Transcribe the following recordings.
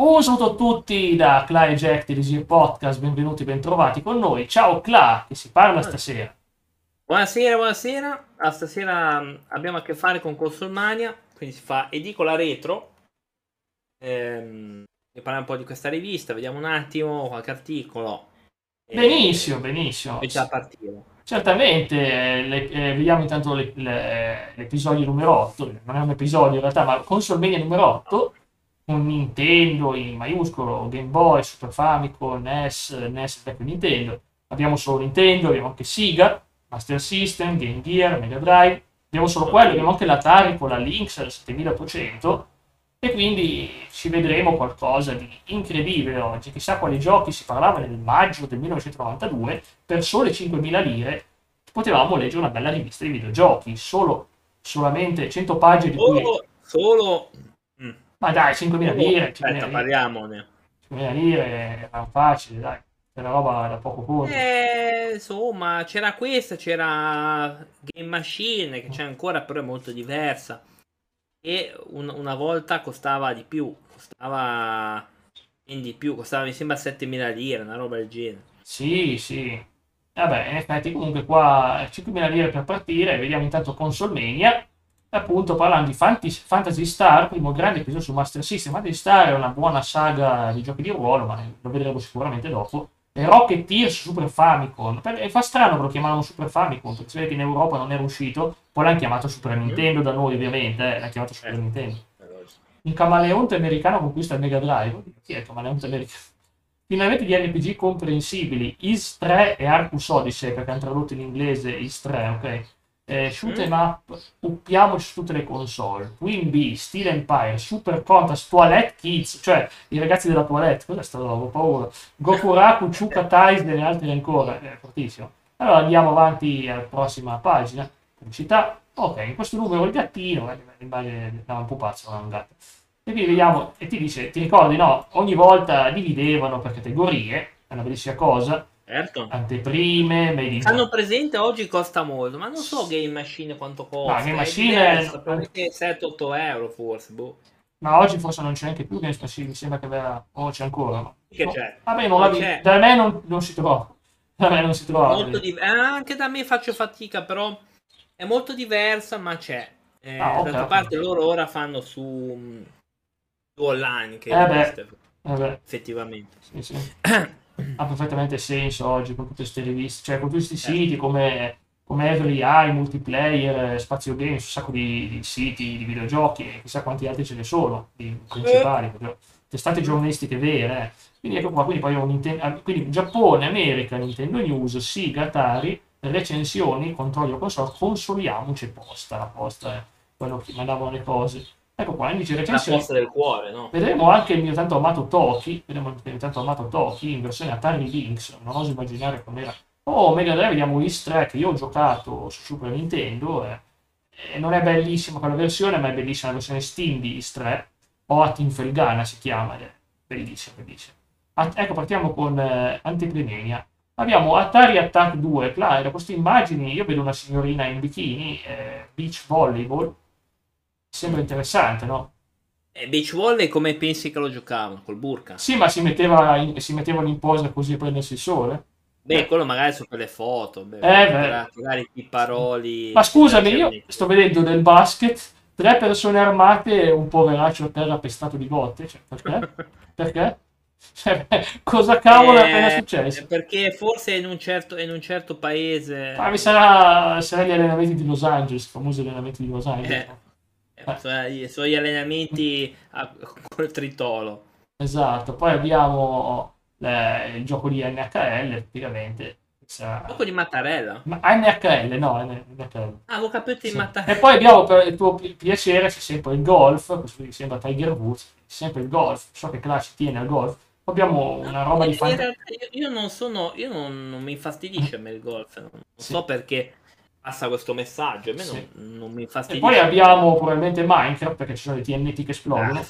Un saluto a tutti da Cla e Jack di Lisir Podcast, benvenuti, bentrovati con noi. Ciao Cla, che si parla stasera. Buonasera, buonasera. Ah, stasera mm, abbiamo a che fare con Consolmania, quindi si fa edicola retro. Ehm, e parliamo un po' di questa rivista, vediamo un attimo qualche articolo. Benissimo, benissimo. E già partire. Certamente, eh, le- eh, vediamo intanto le- le- l'episodio numero 8, non è un episodio in realtà, ma Consolmania numero 8, con Nintendo in maiuscolo, Game Boy, Super Famicom, NES, NES vecchio Nintendo. Abbiamo solo Nintendo, abbiamo anche Sega, Master System, Game Gear, Mega Drive, abbiamo solo quello, abbiamo anche l'Atari con la Lynx 7800 e quindi ci vedremo qualcosa di incredibile oggi. Chissà quali giochi si parlava nel maggio del 1992, per sole 5.000 lire potevamo leggere una bella rivista di videogiochi, solo solamente 100 pagine di cui... Solo... Ma dai, 5.000 lire, 5.000 Aspetta, lire, parliamone. 5.000 lire erano facili, dai, è una roba da poco conto. Eh, insomma, c'era questa, c'era Game Machine, che c'è ancora, però è molto diversa. E un- una volta costava di più, costava in di più, costava mi sembra 7000 lire, una roba del genere. Sì, sì. Vabbè, in effetti comunque qua 5.000 lire per partire, vediamo intanto Consolmania, appunto parlando di Fantasy, Star, primo grande episodio su Master System. Fantasy Star è una buona saga di giochi di ruolo, ma lo vedremo sicuramente dopo. E Rocketeer su Super Famicom, Per- e fa strano che lo chiamavano Super Famicom, perché si vede che in Europa non era uscito, poi l'hanno chiamato Super Nintendo da noi ovviamente, eh, l'hanno chiamato Super Eh. Nintendo. Un camaleonte americano conquista il Mega Drive. Chi è il camaleonte americano? Finalmente di RPG comprensibili. Is 3 e Arcus Odyssey, perché hanno tradotto in inglese Is 3, ok? Eh, shoot 'em up, uppiamoci su tutte le console. Twin B, Steel Empire, Super Contest, Toilette Kids, cioè i ragazzi della Toilette. Cos'è sta roba? Ho paura. Gokuraku, Chuka Taisen e altri ancora. È fortissimo. Allora andiamo avanti alla prossima pagina. Pubblicità. Ok, in questo numero il gattino, eh, rimane no, un pupazzo, non un gatto. E quindi vediamo, e ti dice, ti ricordi, no? Ogni volta dividevano per categorie, è una bellissima cosa. Certo. Anteprime, made in Hanno presente oggi costa molto, ma non so Game Machine quanto costa. Game è Machine è- perché 7-8 euro forse, boh. Ma oggi forse non c'è neanche più Games Machine, mi sembra che aveva... o c'è ancora. Ma... Che no. c'è? Vabbè, non Non c'è. da me non, non si trova. Da me non si trova. Molto di- eh, anche da me faccio fatica, però è molto diversa, ma c'è. Eh, Ah, ok, d'altra ok. parte loro ora fanno su, su online, che Eh beh. esiste, Vabbè, effettivamente. sì, sì. ha perfettamente senso oggi con tutte queste riviste, cioè con tutti questi siti come, come Every Eye, Multiplayer, eh, Spazio Games, un sacco di, di siti di videogiochi e chissà quanti altri ce ne sono, di principali, proprio testate giornalistiche vere. eh. Quindi ecco qua, quindi poi ho Ninten- ah, quindi Giappone, America, Nintendo News, Sega, Atari, recensioni, controllo console, consoliamoci posta, la posta è quello che mandavano le cose. Ecco qua, indice La recensioni. posta del cuore, no? Vedremo anche il mio tanto amato Toki, vedremo il mio tanto amato Toki in versione Atari Lynx, non oso immaginare com'era. Oh, Mega Drive vediamo Easter Egg, io ho giocato su Super Nintendo, eh, e non è bellissima quella versione, ma è bellissima la versione Steam di Easter Egg, o Atinfelgana si chiama, ed è bellissima, bellissima. Ah, ecco, partiamo con eh, Anteprimenia. Abbiamo Atari Attack 2, là, da queste immagini io vedo una signorina in bikini, eh, beach volleyball, sembra interessante, no? E Beach Volley come pensi che lo giocavano? Col burka? Sì, ma si, metteva in, si mettevano in posa così a prendersi il sole. Beh, quello magari su quelle foto. Beh, Eh, magari i paroli. Ma scusami, io sto vedendo del basket, tre persone armate e un poveraccio a terra pestato di botte. Cioè, perché? Perché? Cioè, cosa cavolo è appena Eh, successo? Perché forse in un certo, in un certo paese. Ah, mi sarà, sarà gli allenamenti di Los Angeles, i famosi allenamenti di Los Angeles. Eh. Eh, i suoi allenamenti a- col tritolo. Esatto, poi abbiamo eh, il gioco di NHL, effettivamente. Sarà- Gioco di Mattarella. Ma NHL, no, NHL. Ah, avevo capito Sì. Mattarella. E poi abbiamo per il tuo pi- piacere c'è sempre il golf, questo sembra Tiger Woods, c'è sempre il golf, so che Clash tiene al golf. Abbiamo una roba di realtà io, io non sono, io non, non mi infastidisce a me il golf, non, non Sì. so perché passa questo messaggio, a me Sì. non, non mi E infastidisce. poi abbiamo probabilmente Minecraft, perché ci sono le TNT che esplodono. Ah.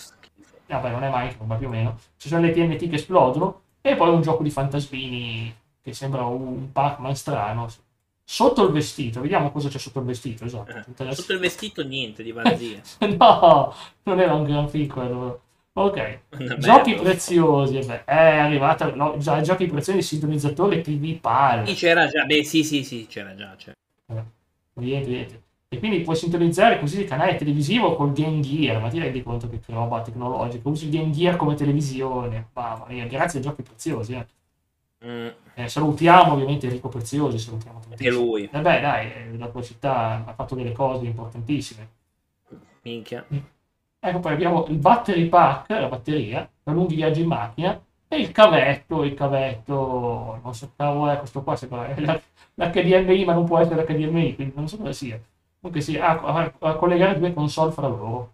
Vabbè, non è Minecraft, ma più o meno. Ci sono le TNT che esplodono. E poi un gioco di fantasmini che sembra un Pac-Man strano. Sotto il vestito, vediamo cosa c'è sotto il vestito, esatto. Eh, Sotto il vestito niente di Vanzia. No, non era un gran fico. allora. Ok, Una giochi merda. preziosi, eh beh, è arrivata, no, già giochi preziosi, sintonizzatore TV PAL. Sì, c'era già, beh, sì, sì, sì, c'era già. c'era. Eh, Niente, niente. E quindi puoi sintonizzare così il canale televisivo col Game Gear, ma ti rendi conto che che roba tecnologica? Usi il Game Gear come televisione, mamma mia, grazie a giochi preziosi. Eh. Mm, Eh, salutiamo ovviamente Enrico Preziosi, salutiamo e lui, Eh beh, dai, eh, la tua città ha fatto delle cose importantissime. minchia. Ecco, poi abbiamo il battery pack, la batteria, per lunghi viaggi in macchina, e il cavetto, il cavetto, non so, cavolo è questo qua, la- l'HDMI, ma non può essere l'HDMI, quindi non so cosa sia. Comunque sì, a, a- a collegare due console fra loro.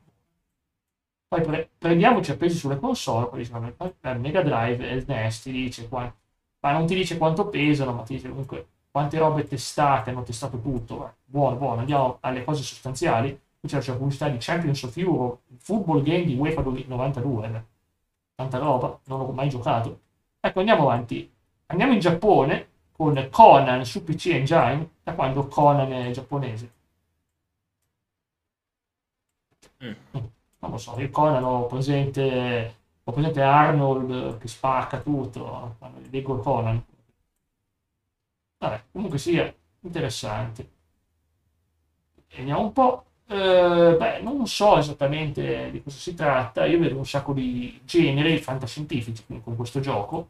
Poi pre- prendiamoci appesi sulle console, poi diciamo, il Mega Drive e il NES ti dice, qua- ma non ti dice quanto pesano, ma ti dice comunque quante robe testate, hanno testato tutto. Buono, buono, andiamo alle cose sostanziali. Qui c'è la pubblicità di Champions of Europe, football game di UEFA 92, eh. Tanta roba, non ho mai giocato. Ecco, andiamo avanti. Andiamo in Giappone con Conan su PC Engine, da quando Conan è giapponese. Mm. Non lo so, io Conan ho presente, ho presente Arnold che spacca tutto, leggo Conan. Vabbè, comunque sia interessante. Vediamo un po'. Eh, beh, non so esattamente di cosa si tratta. Io vedo un sacco di generi fantascientifici con questo gioco.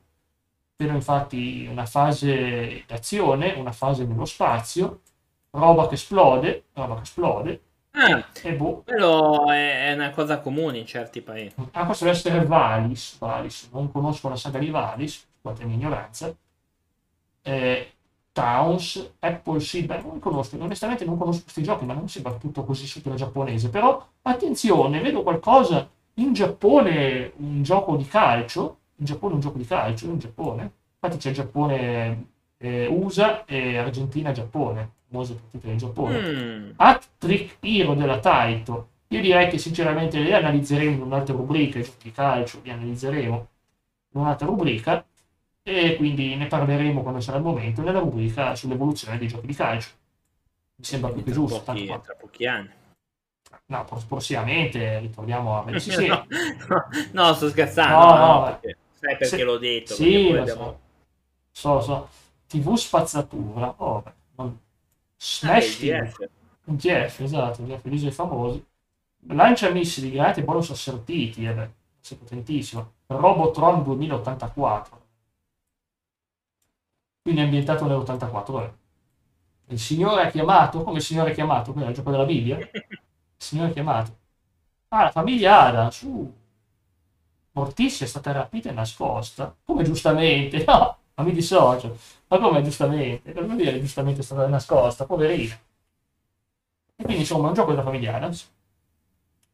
Vedo infatti una fase d'azione, una fase nello spazio, roba che esplode, roba che esplode, Ah, e boh. quello è, è una cosa comune in certi paesi. Ah, questo deve essere Valis, Valis. Non conosco la saga di Valis, scusate ignoranza. Eh, Towns, Apple Seed, beh, non li conosco, onestamente non conosco questi giochi, ma non sembra tutto così super giapponese. Però, attenzione, vedo qualcosa in Giappone, un gioco di calcio, in Giappone un gioco di calcio, in Giappone. Infatti c'è Giappone, eh, USA e Argentina-Giappone, famose partite del Giappone. Mm, Hat-Trick Hero della Taito. Io direi che sinceramente li analizzeremo in un'altra rubrica, i giochi di calcio li analizzeremo in un'altra rubrica e quindi ne parleremo quando sarà il momento nella rubrica sull'evoluzione dei giochi di calcio. Mi sembra più che giusto. pochi, tra pochi anni. No, pros- prossimamente ritorniamo a Medici sì, no, no, sto scherzando. No, no, no, perché- sai perché se- l'ho detto? Sì, lo abbiamo- so. So, so. TV spazzatura. Oh, non- Ah, Smash TV. GF. GF, esatto, GF dei famosi. Lancia missili granati e bonus assortiti, eh beh, sei potentissimo. Robotron 2084. Quindi è ambientato nell'84, vabbè. Il Signore ha chiamato, come il Signore ha chiamato? Quello è il gioco della Bibbia? Il Signore ha chiamato. Ah, la famiglia Adam, su. Morticia è stata rapita e nascosta. Come giustamente? No, ma mi dissocio. Ma come giustamente? Cosa vuol dire giustamente è stata nascosta? Poverina. E quindi insomma è un gioco della famiglia Adams.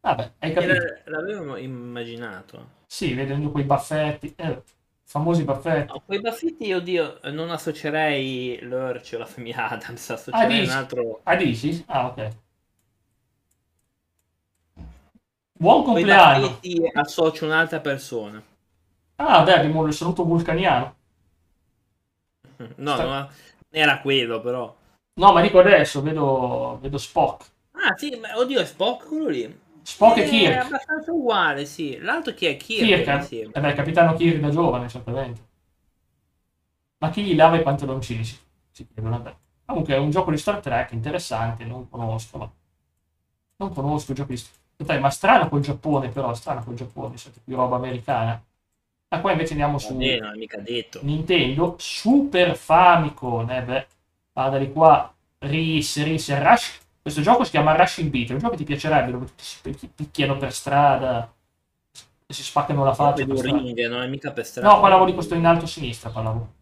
Vabbè, hai capito? Era- L'avevo immaginato. Sì, vedendo quei baffetti, eh, famosi baffetti. No, quei baffetti, oddio, non associerei Lurch o la famiglia Adams, Ah, associerei un dici? altro... Ah, dici? Ah, ok. Buon Quei compleanno. baffetti associo un'altra persona. Ah, beh, abbiamo il saluto vulcaniano. No, Sta- non era quello, però. No, ma dico adesso, vedo, vedo Spock. Ah, sì, ma oddio, è Spock quello lì. Spock e È Kirk. abbastanza uguale, sì. L'altro chi è? Kirk, Kirk, mi eh? Eh beh, capitano Kirk da giovane, certamente. Ma chi gli lava i pantaloncini? Si, si chiedono, vabbè. Comunque è un gioco di Star Trek interessante, non conosco, ma... Non conosco giochi di Star Trek, ma strano col Giappone, però, strano col Giappone, sente più roba americana. Ma qua invece andiamo su è detto. Nintendo Super Famicom, eh beh, vada di qua, Ris, Ris, Rush. Questo gioco si chiama Rushing Beat, è un gioco che ti piacerebbe, dove tutti si pic- picchiano per strada e si spaccano la faccia strada. ring, non è mica per strada. No, parlavo di questo in alto a sinistra, parlavo.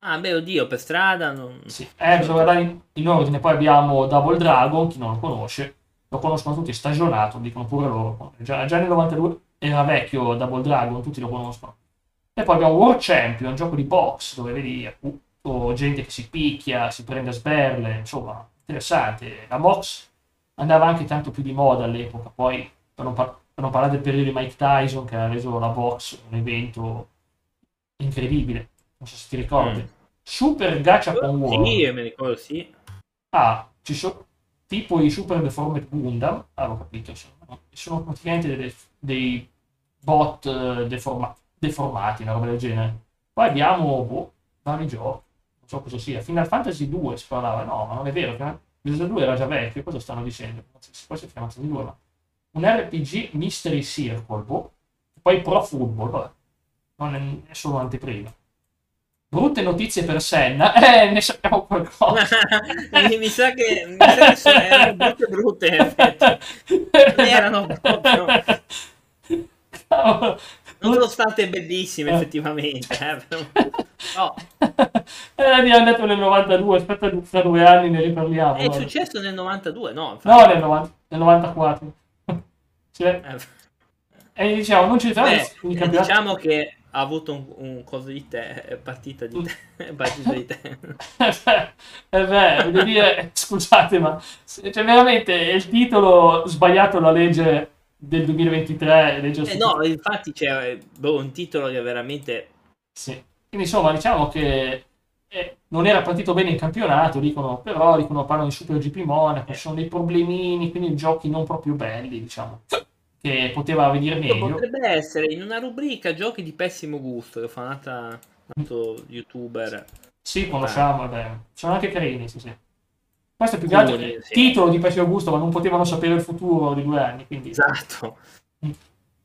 Ah, beh, oddio, per strada non... Sì, eh, bisogna guardare in, in ordine. Poi abbiamo Double Dragon, chi non lo conosce, lo conoscono tutti, è stagionato, dicono pure loro. Già, già nel 92 era vecchio Double Dragon, tutti lo conoscono. E poi abbiamo World Champion, un gioco di box, dove vedi appunto gente che si picchia, si prende a sberle, insomma, interessante. La box andava anche tanto più di moda all'epoca, poi per non, par- per non parlare del periodo di Mike Tyson che ha reso la box un evento incredibile. Non so se ti ricordi. Mm. Super Gachapon World. Sì, mi ricordo, sì. Ah, ci so- tipo i Super Deformed Gundam, avevo capito, sono, sono praticamente dei, dei bot eh, deforma, deformati, una roba del genere. Poi abbiamo boh, vari giochi, so cosa sia. Final Fantasy 2 si parlava, no, ma non è vero, Final Fantasy 2 era già vecchio, cosa stanno dicendo? Poi si Final Fantasy 2, ma un RPG Mystery Circle, boh. poi Pro Football, vabbè. non è, è solo un'anteprima. Brutte notizie per Senna, eh, ne sappiamo qualcosa. mi, sa che, mi sa che sono, erano brutte brutte, erano proprio... Nonostante bellissime, eh. effettivamente. Eh, no. Eh, è andato nel 92, aspetta tra due anni ne riparliamo. È guarda. successo nel 92, no? Infatti. No, nel, 90, nel 94. cioè, eh. E diciamo, non ci sono Beh, Diciamo che ha avuto un, un coso di te, partita di te, partita di te. eh beh, voglio dire, scusate, ma cioè, veramente il titolo sbagliato la legge del 2023. Legge eh no, infatti c'è boh, un titolo che veramente... Sì. Quindi insomma, diciamo che eh, non era partito bene in campionato, dicono, però dicono, parlano di Super GP Monaco, ci sono dei problemini, quindi giochi non proprio belli, diciamo che poteva venire meglio. Potrebbe essere in una rubrica giochi di pessimo gusto che fa un'altra youtuber. Sì, conosciamo, vabbè. Sono anche carini, sì, sì. Questo è più che altro il sì. titolo di pessimo gusto, ma non potevano sapere il futuro di due anni, quindi... Esatto. Mm.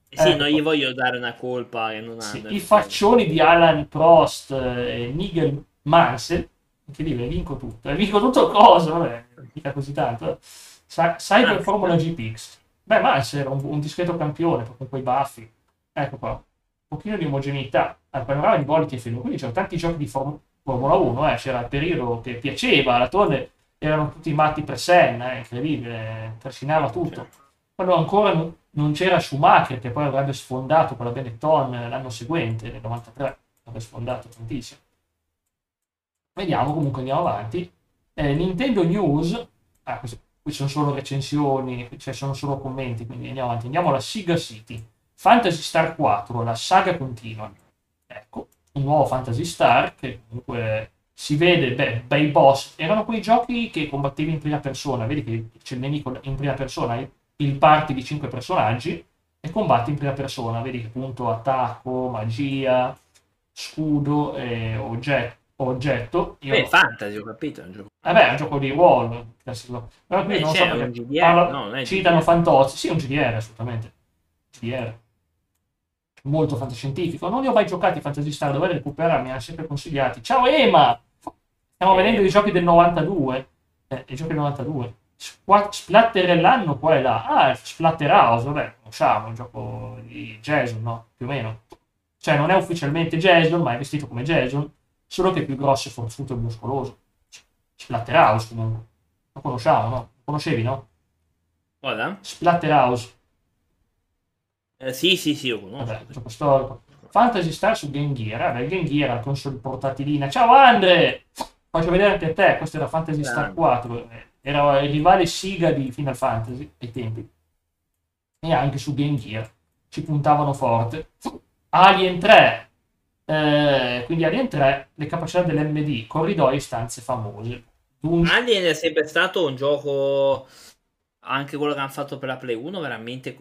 Sì, eh, non gli voglio dare una colpa che non sì, I faccioni di Alan Prost e Nigel Mansell, incredibile, vinco tutto. E vinco tutto cosa, vabbè, mica così tanto. Sa- Cyber Formula GPX. Beh, Miles era un, un, discreto campione, con quei baffi. Ecco qua, un pochino di omogeneità. Al panorama di Boliti e Fedor, quindi c'erano tanti giochi di Form- Formula 1, eh. c'era il periodo che piaceva, la torre erano tutti matti per Senna, eh, incredibile, trascinava tutto. Quando ancora non, non c'era Schumacher, che poi avrebbe sfondato con la Benetton l'anno seguente, nel 93, avrebbe sfondato tantissimo. Vediamo, comunque andiamo avanti. Eh, Nintendo News, ah, questo qui sono solo recensioni, cioè sono solo commenti, quindi andiamo avanti. Andiamo alla Siga City. Fantasy Star 4, la saga continua. Ecco, un nuovo Fantasy Star che comunque si vede, beh, bei boss. Erano quei giochi che combattevi in prima persona, vedi che c'è il nemico in prima persona, il party di 5 personaggi e combatti in prima persona, vedi che appunto attacco, magia, scudo e oggetto oggetto. Io... Beh, fantasy, ho capito. È un gioco. Eh beh, è un gioco di ruolo. Però qui Beh, non so perché un GDR, parla... no, citano Fantozzi. Sì, un GDR, assolutamente. GDR. Molto fantascientifico. Non li ho mai giocati Fantasy Star, dovrei recuperare, mi hanno sempre consigliati. Ciao Ema! Stiamo vedendo i giochi del 92. Eh, i giochi del 92. Splatter l'anno qua e là. Ah, Splatter House, vabbè, conosciamo, un gioco di Jason, no? Più o meno. Cioè, non è ufficialmente Jason, ma è vestito come Jason solo che è più grosso e forzuto e muscoloso. Splatterhouse comunque. Lo conosciamo, no? Lo conoscevi, no? Cosa? Splatterhouse. Eh, sì, sì, sì, lo conosco. Vabbè, gioco storico. Fantasy Star su Game Gear. Vabbè, Game Gear, console portatilina. Ciao Andre! Faccio vedere anche a te, questo era Fantasy Star 4. Era il rivale Siga di Final Fantasy ai tempi. E anche su Game Gear. Ci puntavano forte. Alien 3, eh, quindi Alien 3, le capacità dell'MD, corridoi e stanze famose. Un... Alien è sempre stato un gioco, anche quello che hanno fatto per la Play 1, veramente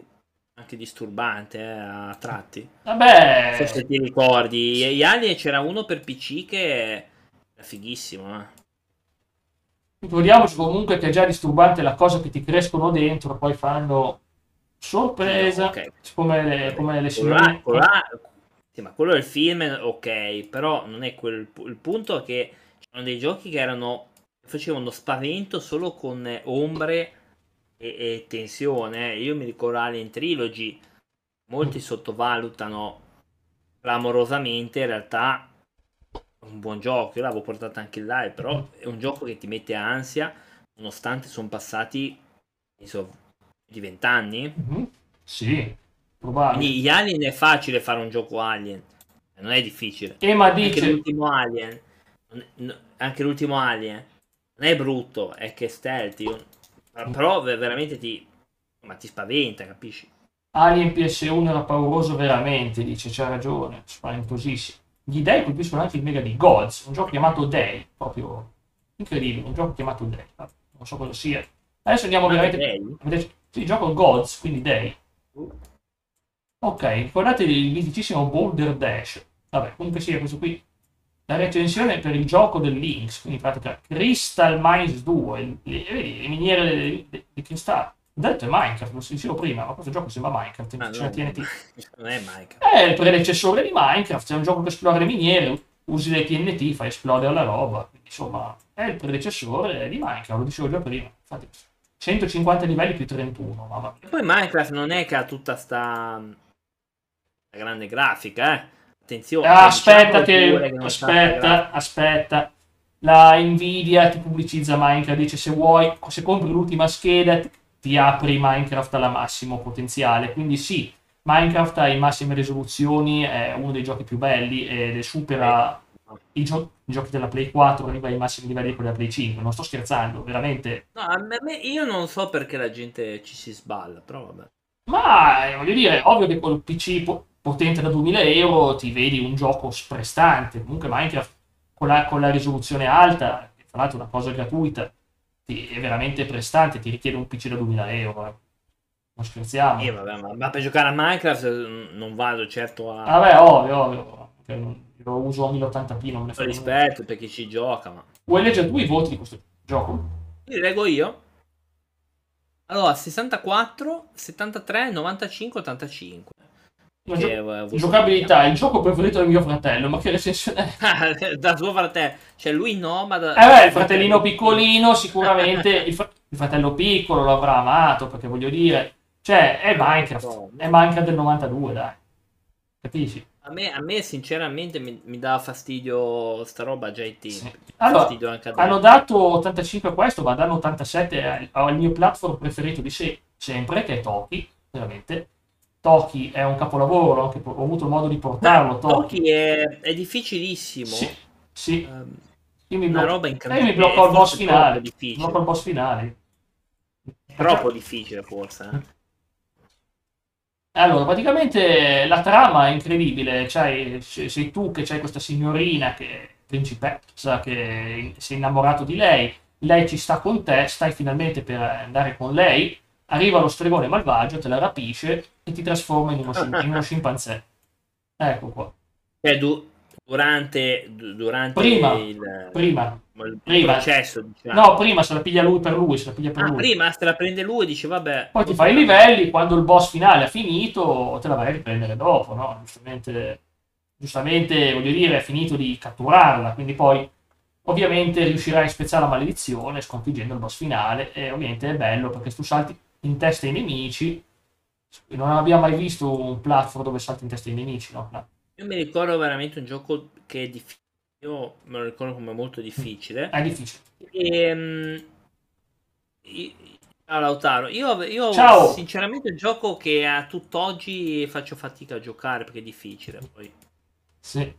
anche disturbante eh, a tratti. Vabbè, se ti ricordi, gli Alien c'era uno per PC che era fighissimo. Eh. Ricordiamoci comunque che è già disturbante la cosa che ti crescono dentro, poi fanno sorpresa, okay. come le, come le signore. Sì, ma quello è il film, ok, però non è quel il punto è che c'erano dei giochi che erano facevano spavento solo con ombre e, e tensione. Io mi ricordo Alien Trilogy, molti sottovalutano clamorosamente, in realtà un buon gioco, io l'avevo portato anche in live, però è un gioco che ti mette ansia, nonostante sono passati penso, di vent'anni. Mm-hmm. Sì, Probabile. Quindi gli Alien è facile fare un gioco Alien, non è difficile. E ma dice... Anche l'ultimo Alien, anche l'ultimo Alien, non è brutto, è che è stealthy, però veramente ti, ma ti spaventa, capisci? Alien PS1 era pauroso veramente, dice, c'ha ragione, spaventosissimo. Gli dei colpiscono anche il mega di Gods, un gioco chiamato Day, proprio incredibile, un gioco chiamato Day, non so cosa sia. Adesso andiamo Anche veramente... Day? vedete- Sì, gioco Gods, quindi Day. Uh, Ok, ricordate il miticissimo Boulder Dash. Vabbè, comunque sia questo qui. La recensione per il gioco del Lynx, quindi in pratica Crystal Mines 2, il- le, vedi, le miniere di cristallo. Detto è Minecraft, lo dicevo prima, ma questo gioco sembra Minecraft, ah, invece no, TNT. non è Minecraft. È il predecessore di Minecraft, è un gioco che esplora le miniere, usi le TNT, fai esplodere la roba. Quindi, insomma, è il predecessore di Minecraft, lo dicevo già prima. Infatti, 150 livelli più 31, mamma E mia. poi Minecraft non è che ha tutta sta sta grande grafica, eh. Attenzione. Ah, aspetta, diciamo che, aspetta, aspetta. La Nvidia ti pubblicizza Minecraft, dice se vuoi, se compri l'ultima scheda ti apri Minecraft alla massimo potenziale. Quindi sì, Minecraft ha le massime risoluzioni, è uno dei giochi più belli ed supera i, gio- i giochi della Play 4, arriva ai massimi livelli di quelli della Play 5. Non sto scherzando, veramente. No, a me- a me- io non so perché la gente ci si sballa, però vabbè. Ma eh, voglio dire, ovvio che col PC po- potente da 2000 euro ti vedi un gioco sprestante. Comunque Minecraft con la, con la risoluzione alta, tra l'altro è una cosa gratuita, ti- è veramente prestante, ti richiede un PC da 2000 euro. eh. Non scherziamo. Io, vabbè, ma, ma per giocare a Minecraft eh, non vado certo a Vabbè, ovvio, ovvio. non- Lo uso a 1080p, non me ne frega rispetto per chi ci gioca, ma Vuoi leggere tu i voti di questo gioco? li leggo io. Allora, 64, 73, 95, 85. Gio- giocabilità, il gioco preferito del mio fratello, ma che recensione è? media. da suo fratello, cioè lui nomada. Eh beh, il fratellino piccolino sicuramente, il, fr- il fratello piccolo lo avrà amato, perché voglio dire, cioè è Minecraft, è Minecraft del 92, dai, capisci? A me, a me sinceramente mi, mi dà fastidio sta roba già ai tempi. Sì. Allora. Hanno dato 85 a questo, ma danno 87 al, al mio platform preferito di se- sempre, che è Toki, veramente. Toki è un capolavoro, anche- ho avuto modo di portarlo, Toki. Toki è, è difficilissimo. Sì, sì. Ehm, Io mi, una blocco, roba eh, mi blocco al boss finale, blocco al boss finale. Troppo difficile forse. eh. Allora, praticamente la trama è incredibile. C'hai- se- sei tu che c'hai questa signorina che principessa, che sei innamorato di lei, lei ci sta con te, stai finalmente per andare con lei, arriva lo stregone malvagio, te la rapisce e ti trasforma in uno, scim- in uno scimpanzé. Ecco qua. Cioè, du- durante, du- durante Prima, il, Prima. il prima. processo, diciamo. No, prima se la piglia lui per lui, se la piglia per Ah, lui. prima se la prende lui e dice vabbè. Poi ti fai i livelli, quando il boss finale ha finito, te la vai a riprendere dopo, no? Giustamente, giustamente, voglio dire, è finito di catturarla, quindi poi ovviamente riuscirai a spezzare la maledizione sconfiggendo il boss finale e ovviamente è bello perché tu salti in testa ai nemici. Non abbiamo mai visto un platform dove salti in testa ai nemici, no? No. Io mi ricordo veramente un gioco che è difficile. Io me lo ricordo come molto difficile. È difficile. Ehm, i- Ciao Lautaro, io, io Ciao. sinceramente il gioco che a tutt'oggi faccio fatica a giocare perché è difficile. Poi. Sì.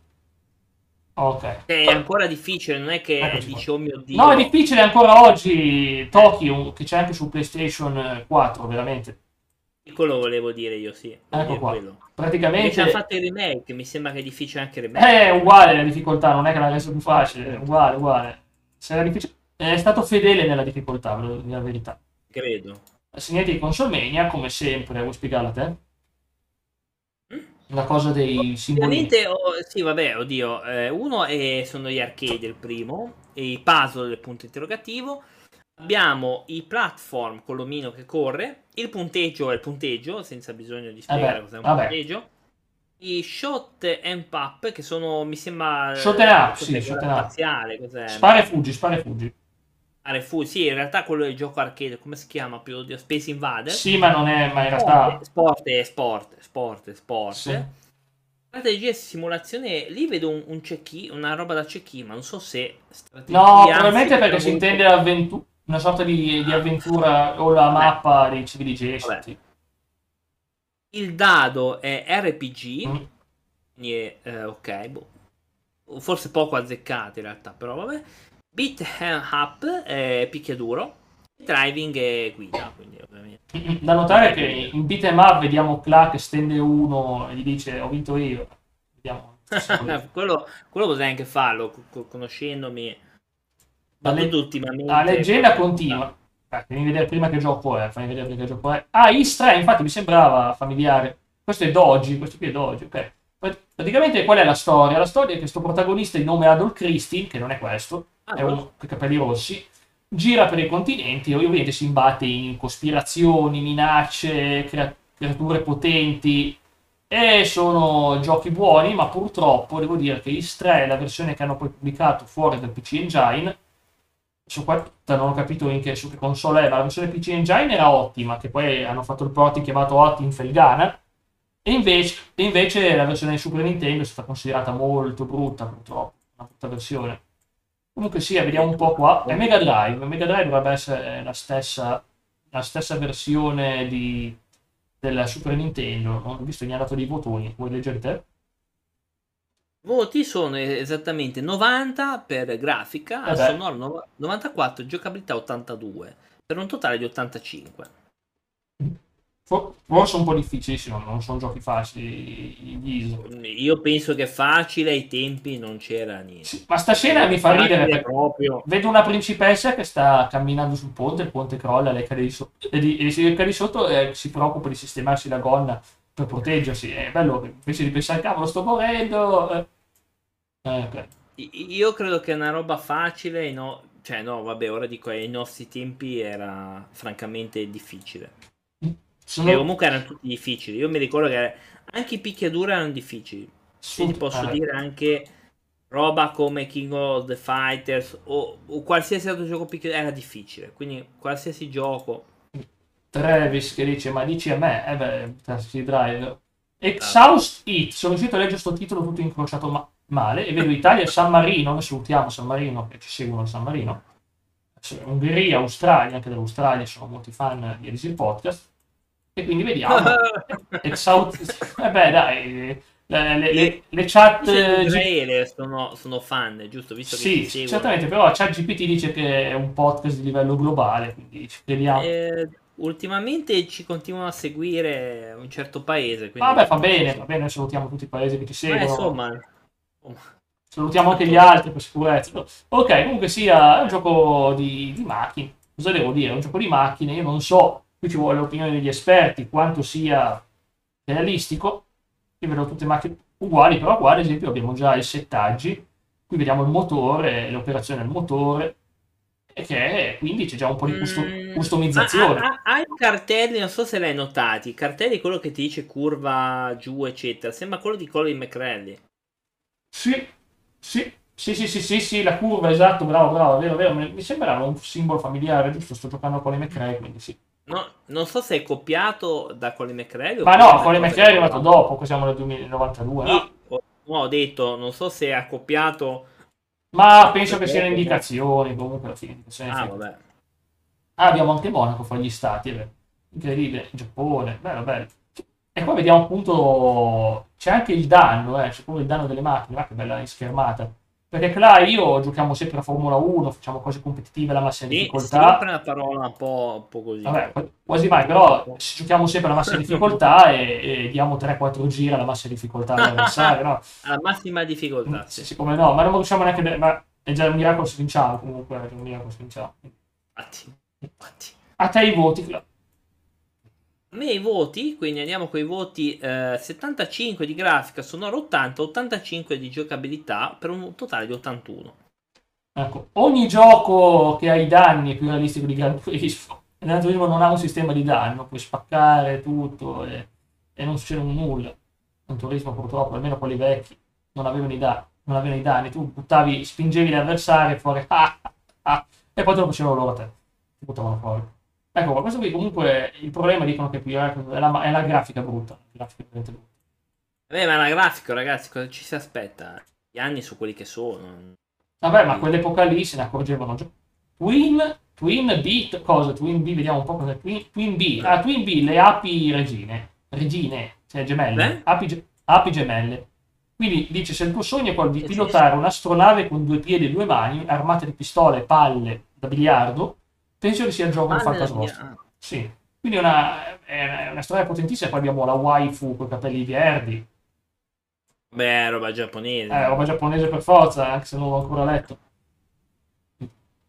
Ok. È ancora difficile, non è che Eccoci dici qua. oh mio dio. No, è difficile ancora oggi Tokyo, che c'è anche su PlayStation 4, veramente. Quello volevo dire io, sì. volevo Ecco qua. quello. Praticamente ci hanno fatto il remake, mi sembra che è difficile anche il remake. è uguale la difficoltà, non è che l'ha reso più facile, è uguale, uguale. È stato fedele nella difficoltà, ve lo dico la verità. Credo. Segnati di Consolmania, come sempre, vuoi spiegarla a te? La cosa dei simboli. Ovviamente, oh, sì, vabbè, oddio. eh, uno è, sono gli arcade, il primo, e i puzzle del punto interrogativo. Abbiamo i platform con l'omino che corre. Il punteggio è il punteggio, senza bisogno di spiegare Vabbè, cos'è un vabbè. punteggio. I shot and pop, che sono, mi sembra... Shot and up, cos'è, sì, shot and up. spaziale, cos'è? Spara e fuggi, spara e fuggi. Fu- sì, in realtà quello è il gioco arcade, come si chiama più? Oddio, Space Invader. Sì, ma non è, ma in realtà... Sport e sport, sport e sport. Sì. Strategia e simulazione, lì vedo un, un check una roba da check ma non so se strategia, No, probabilmente perché si intende avventu- una sorta di, di avventura o la mappa dei Civilization. Vabbè. sì. Il dado è RPG, Mm. è, eh, ok, boh. forse poco azzeccato in realtà, però vabbè. Beat and up è picchiaduro, driving e guida, quindi ovviamente. Da notare che in beat 'em up vediamo Cla che stende uno e gli dice ho vinto io. Vediamo. quello, quello potrei anche farlo, co- co- conoscendomi. La, le- ultimamente. la leggenda continua. Eh, fammi vedere prima che gioco è. Fammi vedere prima che gioco è. Ah, Is 3, infatti mi sembrava familiare. Questo è Doji, questo qui è Doji, ok. Praticamente qual è la storia? La storia è che questo protagonista di nome Adolf Christie, che non è questo, Ah, è uno con i capelli rossi, gira per i continenti e ovviamente si imbatte in cospirazioni, minacce, crea- creature potenti e sono giochi buoni, ma purtroppo devo dire che Is 3 è la versione che hanno poi pubblicato fuori dal PC Engine. Su qua non ho capito in che, su che console è, ma la versione PC Engine era ottima, che poi hanno fatto il port chiamato Hot in Felgana. E invece, e invece la versione Super Nintendo è stata considerata molto brutta, purtroppo. Una brutta versione. Comunque sia, vediamo un po' qua. È Mega Drive. Mega Drive dovrebbe essere la stessa, la stessa versione di, della Super Nintendo. Ho visto mi ha dato dei votoni. Vuoi leggere te? Voti sono esattamente 90 per grafica, Eh sonoro no- 94, giocabilità 82, per un totale di 85. For- Forse un po' difficilissimo, non sono giochi facili. Io penso che facile ai tempi non c'era niente. Sì, ma sta scena mi fa ridere proprio. vedo una principessa che sta camminando sul ponte, il ponte crolla, lei cade di, so- e di- e si cade di sotto e si preoccupa di sistemarsi la gonna per proteggersi. È bello, invece di pensare, cavolo, sto morendo. eh. Eh, ok. I- Io credo che una roba facile, no, cioè no, vabbè, ora dico ai nostri tempi era francamente difficile. Sono comunque erano tutti difficili. Io mi ricordo che anche i picchiaduro erano difficili. Quindi posso eh, dire anche roba come King of the Fighters o, o qualsiasi altro gioco picchiaduro era difficile. Quindi qualsiasi gioco. Travis che dice, ma dici a me? Eh beh, Taxi Drive. Exhaust It, sono riuscito a leggere sto titolo tutto incrociato ma- male e vedo Italia e San Marino, noi salutiamo San Marino che ci seguono San Marino. Ungheria, Australia, anche dall'Australia sono molti fan di Easy Podcast. E quindi vediamo. Exhaust Eh beh dai, le, le- le- le chat... Eh, Israele sono, sono fan, giusto? Visto che Sì, seguono. certamente, però ChatGPT dice che è un podcast di livello globale, quindi ci crediamo. Eh, ultimamente ci continuano a seguire un certo paese. Quindi... Vabbè, fa bene, va bene, salutiamo tutti i paesi che ci seguono. insomma, Salutiamo anche gli altri per sicurezza. Ok, comunque sia è un gioco di, di macchine. Cosa devo dire? È un gioco di macchine. Io non so, qui ci vuole l'opinione degli esperti, quanto sia realistico. Qui vedo tutte macchine uguali, però qua ad esempio abbiamo già i settaggi. Qui vediamo il motore, le operazioni del motore. E che quindi c'è già un po' di custo- Mm, customizzazione. Ha, ha- ha i cartelli, non so se l'hai notati. I cartelli, quello che ti dice curva giù, eccetera. Sembra quello di Colin McRae. Sì, sì, sì, sì, sì, sì, sì, la curva, esatto, bravo, bravo, vero, vero, mi, mi sembrava un simbolo familiare, giusto, sto giocando con le McRae, quindi sì. No, non so se è copiato da Colin McRae. Ma no, le McRae è arrivato dopo, qua siamo nel 2092, no? Sì, ho, ho detto, non so se ha copiato. Ma penso che siano indicazioni, comunque alla fine. Ah, vabbè. Ah, abbiamo anche Monaco fra gli stati, è vero. Incredibile, Giappone, bello, bello. E qua vediamo appunto, c'è anche il danno, eh, c'è pure il danno delle macchine, ma che bella schermata. Perché là io giochiamo sempre a Formula 1, facciamo cose competitive alla massima Sì, difficoltà. sempre una parola un po', un po' così. Vabbè, qu- quasi mai, però giochiamo sempre alla massima difficoltà e, e diamo 3-4 giri alla massima difficoltà all'avversario, no? Alla massima difficoltà. Sì, Sì. sì, come no, ma non riusciamo neanche, ma è già un miracolo se vinciamo comunque, è un miracolo se vinciamo. Infatti, infatti. A te i voti, A me i voti, quindi andiamo con i voti eh, 75 di grafica, sonoro 80, 85 di giocabilità per un totale di 81. Ecco, ogni gioco che ha i danni è più realistico di Gran Turismo. Gran Turismo non ha un sistema di danno, puoi spaccare tutto e, e non succede nulla. Gran Turismo purtroppo, almeno quelli vecchi, non avevano i danni. Non avevano i danni. Tu buttavi, spingevi l'avversario fuori ah, ah, e poi te lo facevano loro a te. Ti buttavano fuori. Ecco, questo qui comunque il problema dicono che più- è la, è la grafica brutta. La grafica brutta. Vabbè, ma la grafica, ragazzi, cosa ci si aspetta? Gli anni su quelli che sono. Vabbè, ma quell'epoca lì se ne accorgevano già. Twin, Twin B, cosa? Twin B, vediamo un po' cosa è. Twin, Twin B, ah, Twin B, le api regine, regine, cioè gemelle, Eh? api, ge- api gemelle. Quindi dice, se il tuo sogno è quello di pilotare un'astronave con due piedi e due mani, armate di pistole palle da biliardo, penso che sia il gioco che fa Palle caso da vostro. biliardo. Sì. Quindi è una, è una storia potentissima, poi abbiamo la waifu con i capelli verdi, Beh, roba giapponese. eh, roba giapponese per forza, anche se non l'ho ancora letto.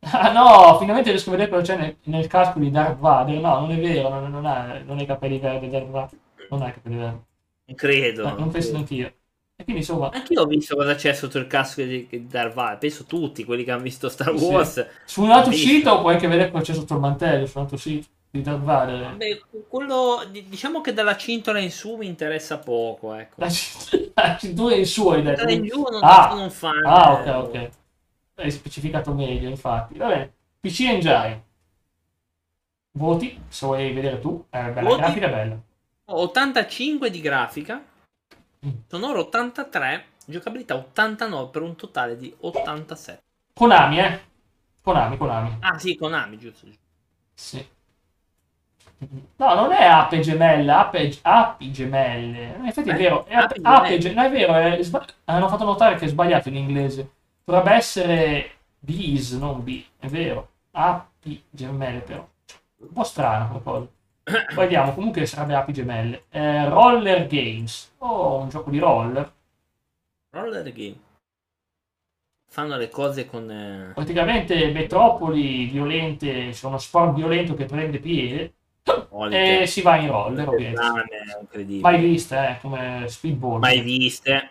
Ah no, finalmente riesco a vedere cosa c'è nel, nel casco di Darth Vader. No, non è vero, non, non ha, non ha i capelli verdi Darth Vader. Non ha i capelli verdi. Non credo. Eh, non penso credo. neanch'io. E quindi insomma, Anche io ho visto cosa c'è sotto il casco di, Vader. Penso tutti quelli che hanno visto Star Sì. Wars. su un altro sito puoi anche vedere cosa c'è sotto il mantello, su un altro sito di Darth Vader. Vabbè, quello, di- diciamo che dalla cintola in su mi interessa poco. Ecco. La, c- la cintura in su hai detto. In giù non Ah. sono un fan. Ah, ok, eh, ok. Hai specificato meglio, infatti. Va bene. PC Engine. Voti, se vuoi vedere tu. Eh, bella, Voti? la grafica è bella. Ho 85 di grafica. Sonoro 83, giocabilità 89 per un totale di 87. Konami, eh? Konami, Konami. Ah sì, Konami, giusto. giusto. Sì. No, non è ape gemelle, ape, api gemelle. In effetti è vero, è ape, ape gemelle. ge- no, è vero, è sba- hanno fatto notare che è sbagliato in inglese. Dovrebbe essere bees, non bee, è vero. Api gemelle però. Un po' strano come cosa. Poi vediamo, comunque sarebbe api gemelle. Eh, roller Games. Oh, un gioco di roller. Roller Game. Fanno le cose con... eh, Praticamente metropoli violente, c'è uno sport violento che prende piede solite, e si va in roller, ovviamente. Mai viste, eh, come speedball. Mai viste.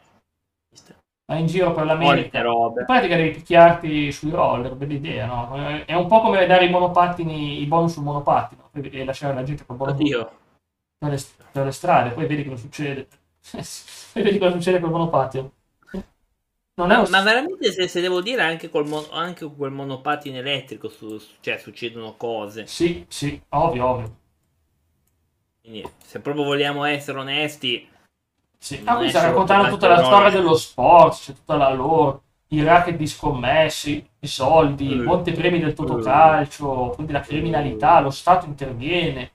Viste. Vai in giro per l'America. In pratica devi picchiarti sui roller, bella idea, no? È un po' come dare i monopattini, i bonus sul monopattino e lasciare la gente col bonus Oddio. per le, per le strade, poi vedi cosa succede. poi vedi cosa succede col monopattino. Non è Ma, un... ma veramente se, se devo dire anche col mon- anche con quel monopattino elettrico su- su- cioè succedono cose Sì, sì, ovvio, ovvio. quindi se proprio vogliamo essere onesti Sì. Ah, qui sta raccontando tutta la storia dello sport, c'è tutta la loro, i racket di scommessi, i soldi, i Eh. montepremi del totocalcio, quindi la criminalità, lo Stato interviene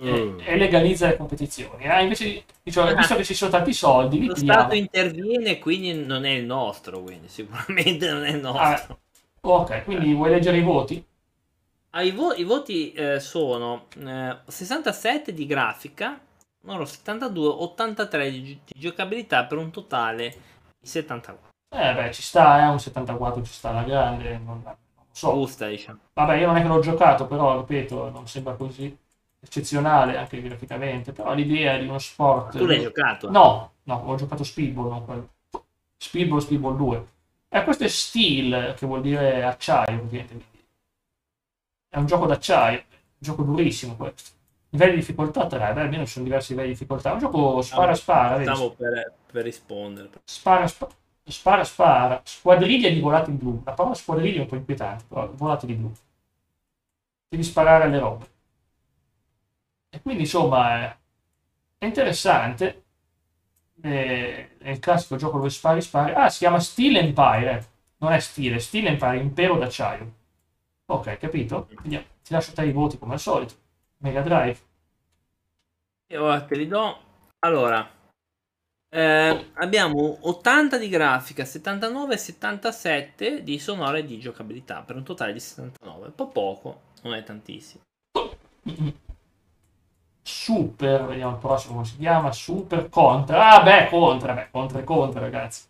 e, e legalizza le competizioni. eh. Invece, di- dicevo, visto che ci sono tanti soldi, lo pigliamo. Stato interviene quindi non è il nostro quindi sicuramente non è il Ah, nostro ok, quindi vuoi leggere i voti? Ah, i, vo- i voti eh, sono eh, 67 di grafica loro 72 83 di, gi- di giocabilità per un totale di 74 Eh beh, ci sta, eh, un 74 ci sta alla grande, non, non lo so. diciamo Vabbè, io non è che l'ho giocato, però, ripeto, non sembra così eccezionale anche graficamente, però l'idea di uno sport... tu l'hai giocato No, no, ho giocato Speedball, non quello. Speedball, Speedball 2. E questo è Steel, che vuol dire acciaio, praticamente. È un gioco d'acciaio, un gioco durissimo questo. Livelli di difficoltà 3, beh, almeno ci sono diversi livelli di difficoltà. È un gioco spara spara, vedi? stavo per, per rispondere Spara spara, spara squadriglia di volatili blu. La parola squadriglia è un po' inquietante, però volatili blu. Devi sparare alle robe. E quindi insomma è, interessante. È, è il classico gioco dove spari spari. Ah, si chiama Steel Empire. eh. Non è stile, Steel Empire, impero d'acciaio. Ok, capito? Quindi ti lascio te i voti come al solito. Mega Drive. E ora te li do. Allora, eh, abbiamo 80 di grafica, 79 e 77 di sonore e di giocabilità per un totale di 79. Un po' poco, non è tantissimo. Super, vediamo il prossimo come si chiama. Super Contra. Ah, beh, Contra, beh, Contra Contra, ragazzi.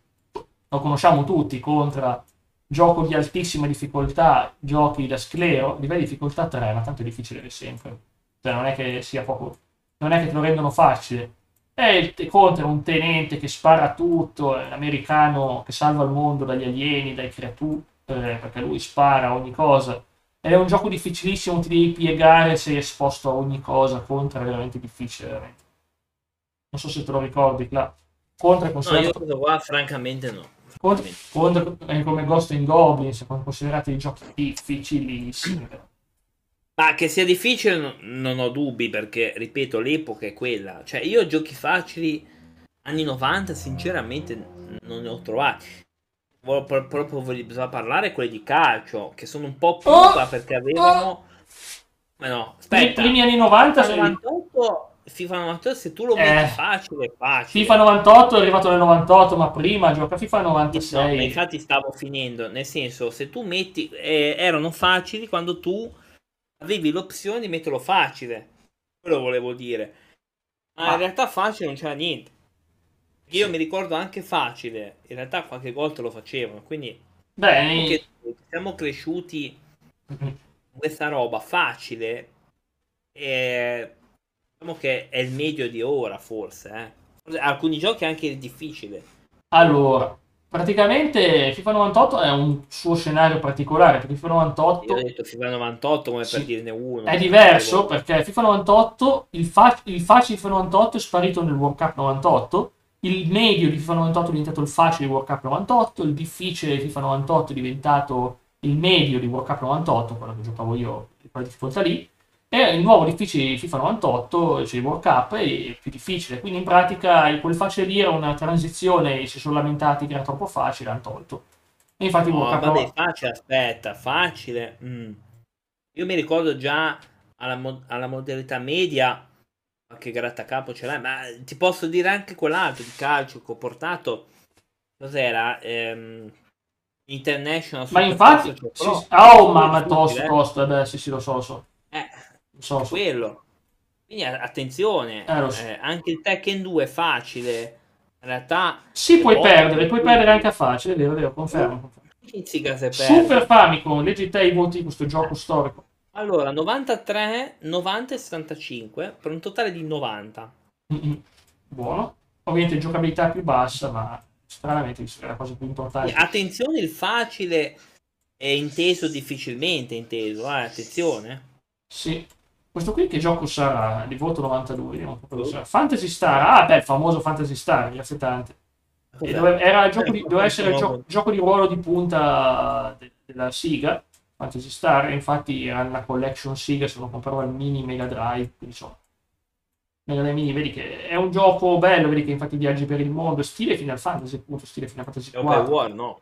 Lo conosciamo tutti, Contra. Gioco di altissima difficoltà, giochi da sclero, livello di difficoltà 3, ma tanto è difficile sempre. Cioè, non è che sia poco. Non è che te lo rendono facile. È il te- Contra è un tenente che spara tutto, è l'americano che salva il mondo dagli alieni, dai creature, eh, perché lui spara ogni cosa. È un gioco difficilissimo, ti devi piegare, sei esposto a ogni cosa, Contra è veramente difficile, veramente. Non so se te lo ricordi, là. Contra è No, io considerato, qua francamente no. Contra, Contra è come Ghost in Goblins, sono considerati giochi difficilissimi. Ma che sia difficile no- non ho dubbi perché, ripeto, l'epoca è quella. Cioè, io giochi facili anni 90 sinceramente non ne ho trovati. Pro- Proprio voglio- bisogna parlare quelli di calcio, che sono un po' pupa perché avevano... Ma no, I aspetta. primi anni 90, FIFA se- 98, FIFA 98 se tu lo Eh. metti facile, è facile. FIFA 98 è arrivato nel 98, ma prima gioca FIFA No, ma 96. infatti stavo finendo, nel senso, se tu metti, eh, erano facili quando tu avevi l'opzione di metterlo facile, quello volevo dire, ma Ma- in realtà facile non c'era niente. Io mi ricordo anche facile, in realtà qualche volta lo facevano, quindi Beh, noi siamo cresciuti questa roba facile è, diciamo che è il medio di ora forse eh. alcuni giochi anche difficile allora praticamente FIFA 98 è un suo scenario particolare perché FIFA 98 io ho detto FIFA 98 come Sì. per dirne uno è diverso perché FIFA 98 il, fa- il facile FIFA 98 è sparito nel World Cup 98 il medio di FIFA 98 è diventato il facile di World Cup 98 il difficile di FIFA 98 è diventato il medio di World Cup 98 quello che giocavo io quella difficoltà lì e il nuovo difficile di FIFA 98 cioè il World Cup è più difficile quindi in pratica quel facile lì era una transizione si sono lamentati che era troppo facile hanno tolto e infatti No, World Cup vabbè, facile, aspetta, facile. mm. Io mi ricordo già alla, mo- alla modalità media qualche grattacapo ce l'hai, ma ti posso dire anche quell'altro di calcio che ho portato. Cos'era? Ehm, International ma infatti sì, oh mamma tosto eh. tosto eh beh, sì sì lo so lo so so, lo so. quello. Quindi attenzione, Eh, so. eh, anche il Tekken 2 è facile. In realtà Sì, puoi Oh, perdere, puoi perdere anche a facile, vero, vero, confermo. confermo. Super Famicom, leggi te i voti di questo gioco storico. Allora, 93, 90 e 75 per un totale di 90. Mm-mm. Buono. Ovviamente giocabilità più bassa, ma stranamente è la cosa più importante. Attenzione, il facile è inteso difficilmente inteso, eh, attenzione. Sì. Questo qui che gioco sarà? Di voto 92, vediamo cosa sarà. Fantasy Star, ah beh, il famoso Fantasy Star, grazie tante. E dove- era il gioco di- doveva essere il gio- gioco di ruolo di punta de- della Siga, Fantasy Star, e infatti era la collection Siga se lo compravo al mini Mega Drive, quindi insomma. Mega Drive Mini, vedi che è un gioco bello, vedi che infatti viaggi per il mondo, stile Final Fantasy, appunto, stile Final Fantasy Open 4. War, no.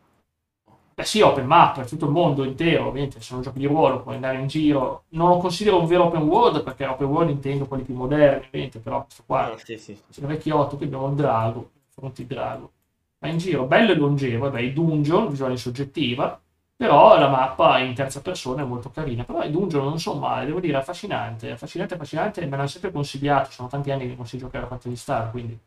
Beh sì, open map, è tutto il mondo intero, ovviamente, sono giochi di ruolo, puoi andare in giro. Non lo considero un vero open world, perché open world intendo quelli più moderni, ovviamente, però questo qua Ah, sì, sì. c'è il vecchiotto, qui abbiamo il drago, fronte il drago. Ma in giro, bello e longevo, vabbè, i dungeon, visuale soggettiva, però la mappa in terza persona è molto carina. Però i dungeon non sono male, devo dire, affascinante, affascinante, affascinante, me l'hanno sempre consigliato, sono tanti anni che consiglio giocare a Fantasy Star, quindi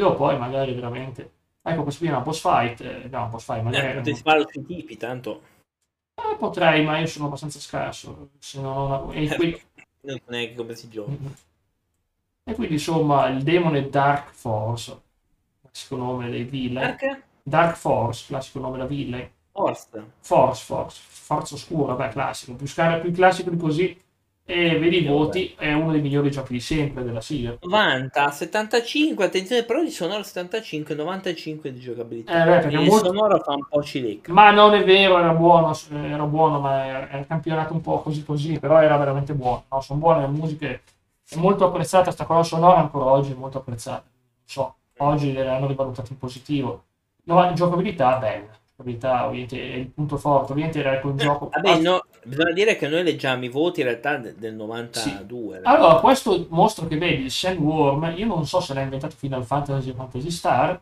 o poi magari veramente... Ecco, questo qui è una boss fight, eh, no, boss fight, magari... Eh, ti sparo sui tipi, tanto Eh, potrei, ma io sono abbastanza scarso. Se una- e, qui- non neanche come si gioca. e quindi, insomma, il demone Dark Force, classico nome dei villain. Anche Dark Force, classico nome da villain. Forza. Force, Force, Forza Oscura, beh, classico. Più, scar- più classico di così. E vedi i voti, è uno dei migliori giochi di sempre della Siga. 90, 75, attenzione, però di sonoro 75, 95 di giocabilità. Eh, beh, perché il molto- sonoro fa un po' cilecca. Ma non è vero, era buono, era buono, ma era, campionato un po' così così, però era veramente buono. No, sono buone le musiche, è molto apprezzata, sta colonna sonora ancora oggi è molto apprezzata. Non so, oggi le hanno rivalutata in positivo. No, giocabilità bella, giocabilità ovviamente è il punto forte, ovviamente era quel gioco... Eh, Vabbè, no, bisogna dire che noi leggiamo i voti in realtà de- del 92. Allora, questo mostro che vedi, il Sandworm, io non so se l'ha inventato Final Fantasy o Fantasy Star,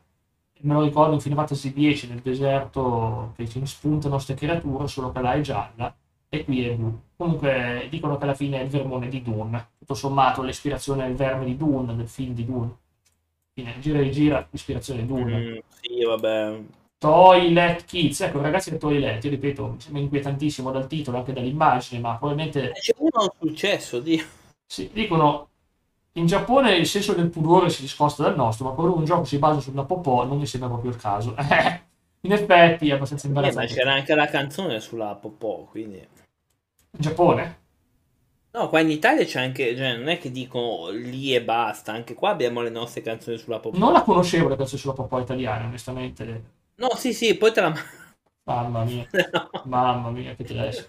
me lo ricordo in Final Fantasy X nel deserto che ci spuntano queste creature, solo che là è gialla e qui è blu. Comunque dicono che alla fine è il vermone di Dune, tutto sommato l'ispirazione è il verme di Dune, del film di Dune. Gira e gira, ispirazione Dune. Mm, sì, vabbè. Toilet Kids, ecco ragazzi del Toilet, io ripeto, mi sembra inquietantissimo dal titolo, anche dall'immagine, ma probabilmente C'è uno successo, Dio. Sì, dicono in Giappone il senso del pudore si discosta dal nostro, ma quando un gioco si basa sulla popò non mi sembra proprio il caso. in effetti è abbastanza Eh, ma imbarazzante. c'era anche la canzone sulla Popò, quindi... In Giappone? No, qua in Italia c'è anche, cioè, non è che dicono lì e basta, anche qua abbiamo le nostre canzoni sulla Popò. Non la conoscevo la canzone sulla popò italiana, onestamente. No, sì, sì, poi te la... Mamma mia, no. mamma mia, che trash.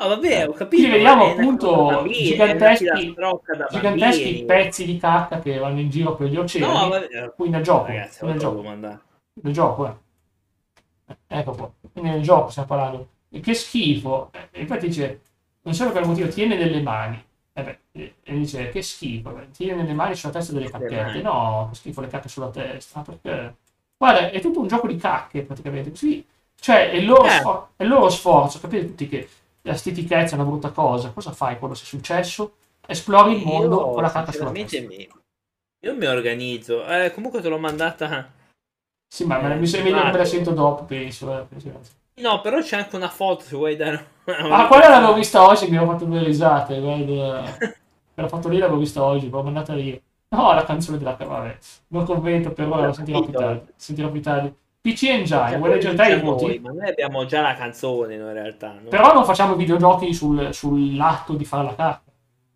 No, vabbè, ho capito. Qui vediamo appunto una giganteschi, giganteschi pezzi di cacca che vanno in giro per gli oceani. No, vabbè. Qui nel gioco, Ragazzi, nel gioco. Nel gioco, eh. Ecco qua. Nel gioco stiamo parlando. E che schifo. Eh, infatti dice, non so per il motivo, tiene nelle mani. Eh beh, e e dice, che schifo. Tiene nelle mani sulla testa delle mani. No, che schifo le cacche sulla testa. Perché? Guarda, è tutto un gioco di cacche praticamente. Così, cioè, è il loro, Eh. sfor- è il loro sforzo. Capite tutti che la stitichezza è una brutta cosa. Cosa fai quando sei successo? Esplori il mondo Io, con la cacca sulla testa. mi... Io mi organizzo. Eh, comunque te l'ho mandata... Sì, ma me la- eh, mi sembra meglio che me la sento dopo, penso. eh, penso. No, però c'è anche una foto se vuoi dare. Ah, quella l'avevo vista oggi, mi hanno fatto due risate. Guarda. Quella foto lì l'avevo vista oggi, l'ho mandata io. No, la canzone della vabbè. Non commento per ora, la sentirò più tardi. Sentirò più tardi. PC Engine, vuoi leggere te i voti? Ma noi abbiamo già la canzone, no, in realtà. No? Però non facciamo videogiochi sul, sull'atto di fare la carta.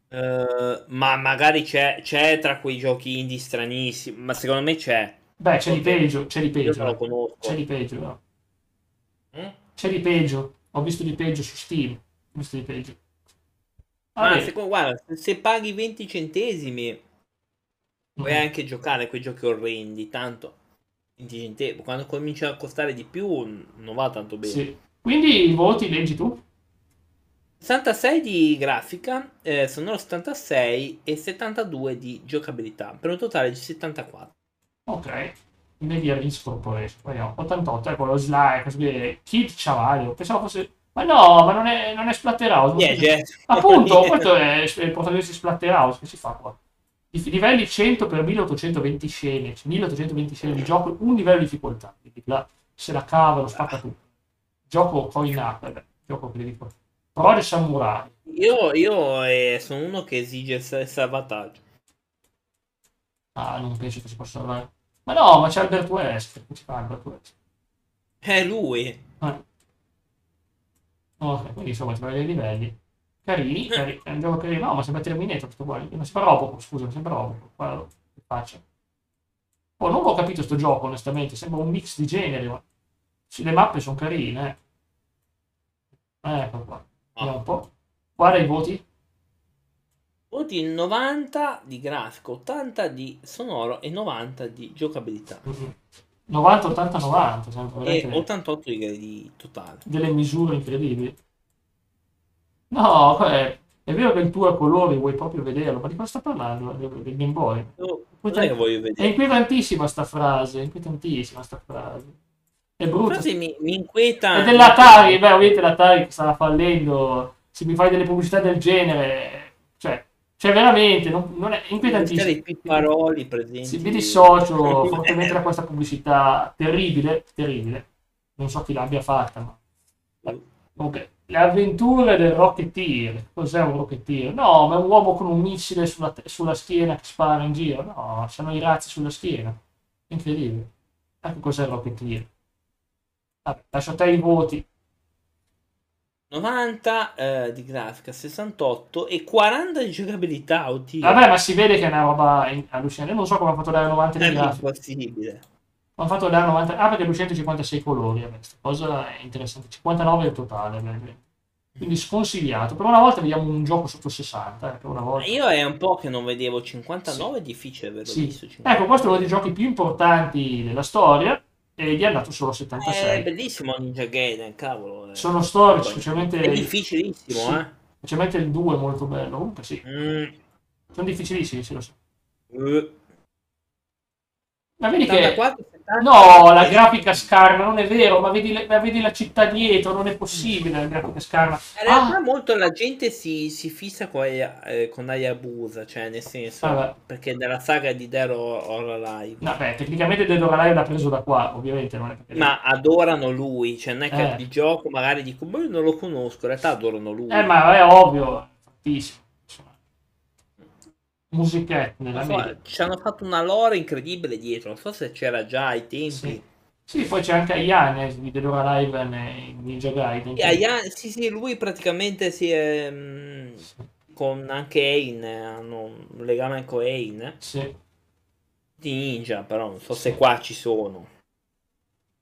Uh, ma magari c'è, c'è, tra quei giochi indie stranissimi, ma secondo me c'è. Beh, c'è di peggio, c'è di peggio. Lo conosco. C'è di peggio, no? Mm? C'è di peggio. Ho visto di peggio su Steam. Ho visto di peggio. Ma se, guarda, se paghi 20 centesimi puoi mm-hmm. anche giocare quei giochi orrendi, tanto 20 centesimi, quando comincia a costare di più non va tanto bene. Sì. Quindi i voti leggi tu? 66 di grafica, eh, sonoro 76 e 72 di giocabilità, per un totale di 74. Ok, Media Rinse Corporation, vediamo, 88, ecco lo slide, così, Kid Ciavallo, pensavo fosse... Ma no, ma non è, non è Splatterhouse. Yeah, yeah. Appunto, questo è il protagonista di Splatterhouse, che si fa qua? I livelli 100 per 1820 scene, 1820 scene di gioco, un livello di difficoltà, quindi là se la cavano, spacca tutto. Gioco coin up, gioco che devi fare. Pro samurai. Io, io eh, sono uno che esige il salvataggio. Ah, non penso che si possa salvare. Ma no, ma c'è Albert West. Che ci fa Albert West? È lui. Eh. Ok, quindi insomma ci vai dei livelli. Carini, Eh. carini. Gioco carino. No, ma sembra Terminator questo qua. Non sembra Robocop, scusa, sembra Robocop. Guarda che faccia. Oh, non ho capito sto gioco, onestamente. Sembra un mix di generi, ma... Sì, le mappe sono carine, eh. Ecco qua. Vediamo un po'. Guarda i voti. Voti 90 di grafico, 80 di sonoro e 90 di giocabilità. 90, 80, 90. Sempre, e 88 di gradi totale. Delle misure incredibili. No, è, è vero che il tuo è colori, vuoi proprio vederlo, ma di cosa sta parlando? Del Game Boy? No, non è che voglio vedere. È inquietantissima sta frase, è inquietantissima sta frase. È brutta. Mi, mi inquieta. È dell'Atari, beh, ovviamente l'Atari che stava fallendo. Se mi fai delle pubblicità del genere, cioè, cioè veramente, non, non è inquietantissimo. i pipparoli presenti. Sì, mi dissocio fortemente da questa pubblicità terribile, terribile. Non so chi l'abbia fatta, ma... Comunque, le avventure del Rocketeer. Cos'è un Rocketeer? No, ma è un uomo con un missile sulla, sulla schiena che spara in giro. No, sono i razzi sulla schiena. Incredibile. Ecco cos'è il Rocketeer. Vabbè, lascio a te i voti. 90 eh, di grafica, 68 e 40 di giocabilità. Oddio. Vabbè, ma si vede che è una roba allucinante. Io non so come ha fatto dare 90 di è grafica. È impossibile. Ho fatto dare 90. Ah, perché 256 colori. Vabbè, questa cosa è interessante. 59 il totale. Beh. Quindi sconsigliato. Per una volta vediamo un gioco sotto 60. Eh, volta. Io è un po' che non vedevo 59, sì. è difficile averlo sì. visto. 59. Ecco, questo è uno dei giochi più importanti della storia e gli è andato solo 76. È bellissimo Ninja Gaiden, cavolo. Eh. Sono storici, specialmente... È difficilissimo, sì, eh. Specialmente il 2 è molto bello, comunque sì. Mm. Sono difficilissimi, sì, lo so. Uh. Ma vedi 84, che... 70, no, la grafica scarna, non è vero, ma vedi, ma vedi, la città dietro, non è possibile la grafica scarna. In realtà ah. molto la gente si, si fissa con, eh, con Hayabusa, cioè nel senso, Vabbè. perché nella saga di Dead or Alive. Beh, tecnicamente Dead or Alive l'ha preso da qua, ovviamente, non è perché... Ma adorano lui, cioè non è che Eh. di gioco magari dico, io non lo conosco, in realtà adorano lui. Eh, ma è ovvio, fattissimo. Musichette nella so, media. ci hanno fatto una lore incredibile dietro, non so se c'era già ai tempi. Sì. Sì, poi c'è anche Ayan eh, di Dead or Alive e Ninja Gaiden. E Ayan- sì, sì, lui praticamente si è... mm, Sì. con anche Ein, hanno un legame con Ein, Sì, di ninja, però non so se qua ci sono.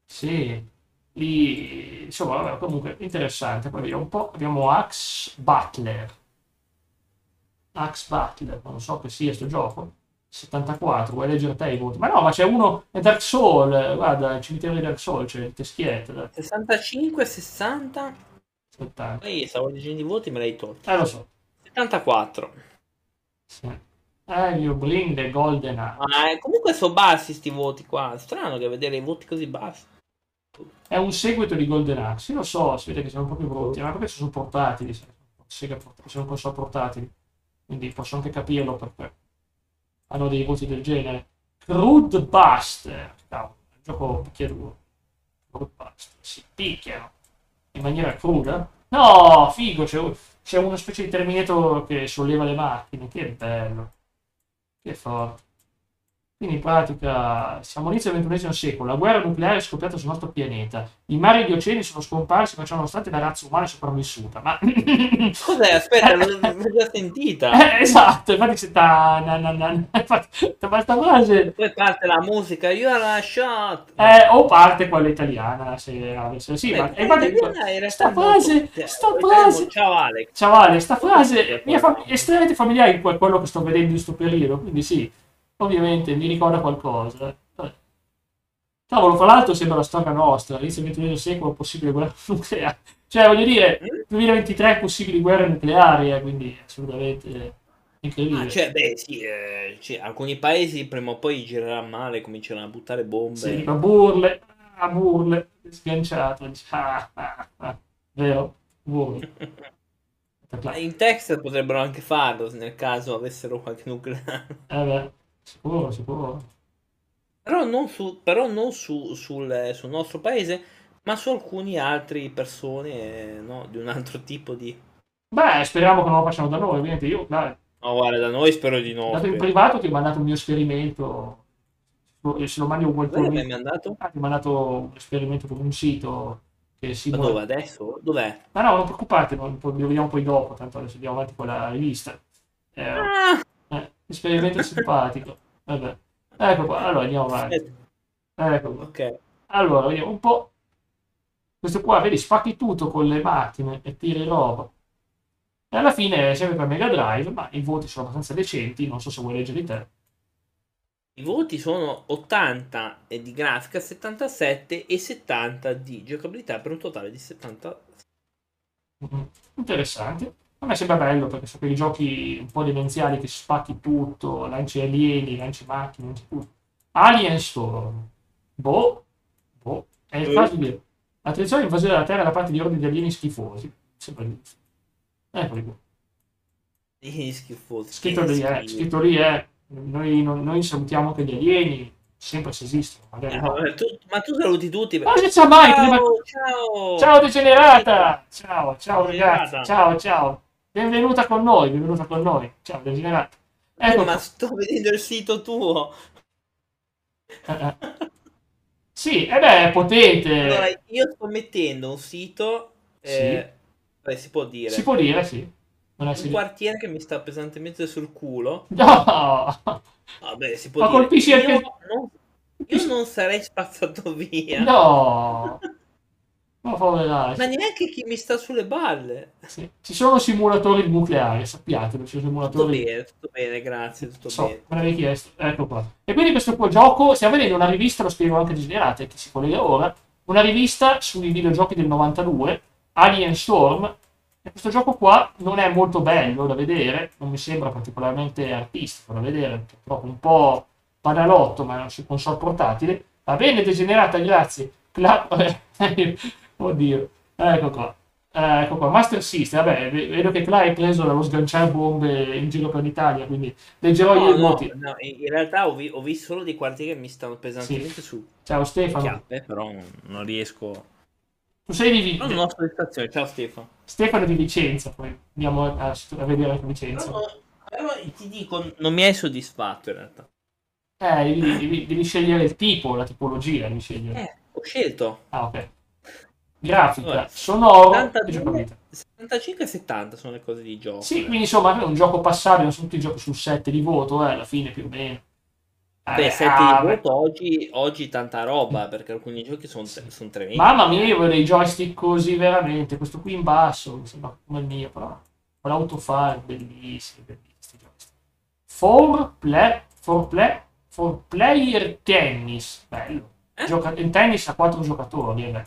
sì. Lì, insomma, vabbè, comunque interessante. Poi vediamo un po'. Abbiamo Axe Butler. Axe Butler, non so che sia sto gioco. 74, vuoi leggere te i voti? Ma no, ma c'è uno, è Dark Soul, guarda, il cimitero di Dark Soul, c'è il teschietto. dai. 65, 60, 70. poi stavo leggendo i voti me l'hai tolto. Eh, lo so. 74. Sì. Elio Bling e Golden. Ma eh, comunque sono bassi sti voti qua, strano che vedere i voti così bassi. È un seguito di Golden Axe. Lo so, si vede che sono proprio brutti, ma perché sono portatili? Sono console portatili. Quindi posso anche capirlo perché hanno dei voti del genere. Crude Buster. Cavolo, è un gioco picchiaduro. Crude Buster. Si picchiano. in maniera cruda. No, figo, c'è, c'è una specie di Terminator che solleva le macchine, che bello, che forte. Quindi in pratica siamo all'inizio del XXI secolo, la guerra nucleare è scoppiata sul nostro pianeta, i mari e gli oceani sono scomparsi ma nonostante la razza umana è sopravvissuta. Ma... Cos'è? Aspetta, non l'ho già sentita. Eh, esatto, infatti si sta... Na, na, na, infatti, questa frase... Poi parte la musica, you are a shot. Eh, o parte quella italiana, se avesse... Sì, Beh, ma... quella infatti, realtà sta molto- frase, cioè, sta frase... Ciao Alex. Ciao Ale, sta frase mi è fam- estremamente familiare con quello che sto vedendo in questo periodo, quindi sì, ovviamente mi ricorda qualcosa. Vabbè. Cavolo, fra l'altro sembra la storia nostra, inizio del XXI secolo, possibile guerra nucleare. Cioè, voglio dire, Mm? 2023 possibili guerre nucleari, eh, quindi assolutamente incredibile. Ah, cioè, beh, sì, eh, sì, alcuni paesi prima o poi girerà male, cominceranno a buttare bombe. Sì, dico, burle, a burle, sganciato, ah, ah, ah, vero, burle. In Texas potrebbero anche farlo nel caso avessero qualche nucleare. Eh beh, sicuro, sicuro. Però non, su, però non su- sul, sul nostro paese, ma su alcuni altri persone no, di un altro tipo di... Beh, speriamo che non lo facciano da noi, ovviamente io, dai, No, guarda, da noi spero di no. dato in privato ti ho mandato un mio esperimento, se lo mandi un qualcuno, mi hai mandato? ah, ti ho mandato un esperimento con un sito che Ma simula... dove adesso? Dov'è? Ma no, non preoccupate, lo vediamo poi dopo, tanto adesso andiamo avanti con la rivista. Eh, Ah, esperimento simpatico. Vabbè. Ecco qua, allora andiamo avanti. Ecco qua. ok. Allora, vediamo un po'. Questo qua, vedi, spacchi tutto con le macchine e tiri roba. E alla fine, sempre per Mega Drive, ma i voti sono abbastanza decenti, non so se vuoi leggere te. I voti sono 80 e di grafica, 77 e 70 di giocabilità per un totale di 70. Mhm. Interessante. A me sembra bello perché so quei giochi un po' demenziali che spacchi tutto, lanci alieni, lanci macchine, lanci tutto. Alien Storm. Boh, boh. È il Eh. caso di. Attenzione, invasione della Terra da parte di ordini di alieni schifosi. Sembra giusto. Eccoli qua. Ih, schifosi. Scritto lì, eh. Scritto lì, eh. Noi, non- noi salutiamo anche gli alieni, sempre se esistono. Magari Eh, no. tu- ma tu saluti tutti. Ma si sa mai, prima- Ciao, ciao. Ciao degenerata! Ciao, ciao ragazzi, Degenerata. ciao, ciao. Benvenuta con noi, benvenuta con noi. Ciao degenerata. Eh, Ecco, ma sto vedendo il sito tuo. eh, eh. Sì, e beh, è potente. Allora, io sto mettendo un sito. eh, beh, si può dire. Si può dire, sì. Non è un sì. quartiere che mi sta pesantemente sul culo. No! Vabbè, si può Ma dire. colpisci io, anche- non, io non sarei spazzato via. No! Ma poveraccio. Ma neanche chi mi sta sulle balle. Sì. Ci sono simulatori nucleari, sappiatelo, ci sono Tutto simulatori... bene, tutto bene, grazie, tutto So, bene. me l'avevi chiesto, ecco qua. E quindi questo qua gioco, stiamo vedendo una rivista, lo spiego anche Degenerate, che si collega ora, una rivista sui videogiochi del 92, Alien Storm, e questo gioco qua non è molto bello da vedere, non mi sembra particolarmente artistico da vedere, proprio un po' banalotto, ma su console portatile. Va bene, Degenerata, grazie. Cla- Oddio, ecco qua. Ecco qua, Master System, vabbè, vedo che Cla hai preso dallo sganciare bombe in giro per l'Italia, quindi leggerò io No, i no, voti. no, in realtà ho, vi- ho visto solo dei quartieri che mi stanno pesantemente su Ciao Stefano, chiappe, però non, riesco. tu sei di, Non ho soddisfazione. Ciao Stefano. Stefano di Vicenza, poi andiamo a, a vedere anche Vicenza. No, però ti dico, non mi hai soddisfatto in realtà. Eh, devi, devi- devi scegliere il tipo, la tipologia, devi scegliere. Eh, ho scelto. Ah, ok. Grafica, Vabbè. sonoro e 72, giocabilità. 75 e 70 sono le cose di gioco. Sì, quindi insomma è un gioco passabile, sono tutti giochi sul 7 di voto, eh, alla fine più o meno. Beh, Eh, 7 ah, di beh. voto oggi, oggi tanta roba perché alcuni giochi sono, sono tremendi. Mamma mia, io vedo dei joystick così veramente. Questo qui in basso, mi sembra come il mio, però. Con l'autofile, bellissimo, bellissimi joystick. For play, for play, for player tennis, bello. Eh? Gioca- in tennis a quattro giocatori, eh, beh.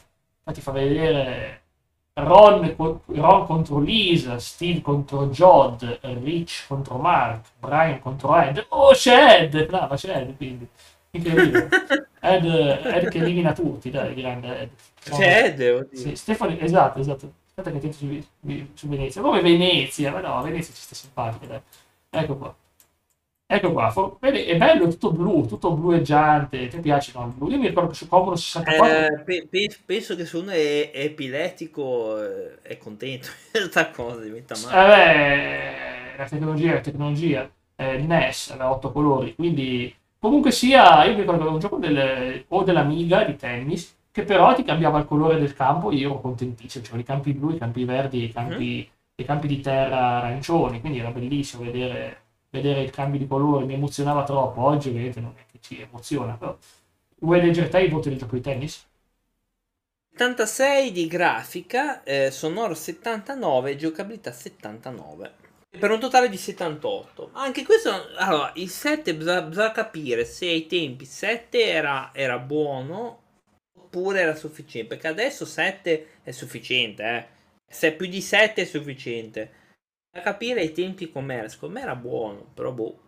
Infatti fa vedere Ron, Ron contro Lisa, Steve contro Jod, Rich contro Mark, Brian contro Ed. Oh, c'è Ed! Brava, c'è Ed, quindi. Incredibile. Ed, Ed che elimina tutti, dai, grande Ed. C'è Ed, oddio. Sì, Stefano, esatto, esatto. Aspetta che tento su, su Venezia. Come Venezia? Ma no, Venezia ci sta simpatica, dai. Ecco qua. Ecco qua, for- vedi, è bello, è tutto blu, tutto blueggiante, ti piace no, blu? Io mi ricordo che su Commodore 64... Eh, pe- pe- penso che se uno è, è epilettico eh, è contento questa cosa, diventa male. Eh, la tecnologia la tecnologia, eh, NES aveva otto colori, quindi comunque sia, io mi ricordo che un gioco del, o dell'Amiga di tennis, che però ti cambiava il colore del campo, io ero contentissimo, c'erano i campi blu, i campi verdi, i campi, i campi di terra arancioni, quindi era bellissimo vedere vedere il cambio di colore mi emozionava troppo. Oggi ovviamente non è che ci emoziona, però vuoi leggere te i voti del gioco di tennis? 76 di grafica, eh, sonoro 79, giocabilità 79. Per un totale di 78. Anche questo, allora, il 7 bisogna, bisogna capire se ai tempi 7 era, era, buono oppure era sufficiente. Perché adesso 7 è sufficiente, eh. Se è più di 7 è sufficiente a capire i tempi com'era. Secondo me era buono, però boh.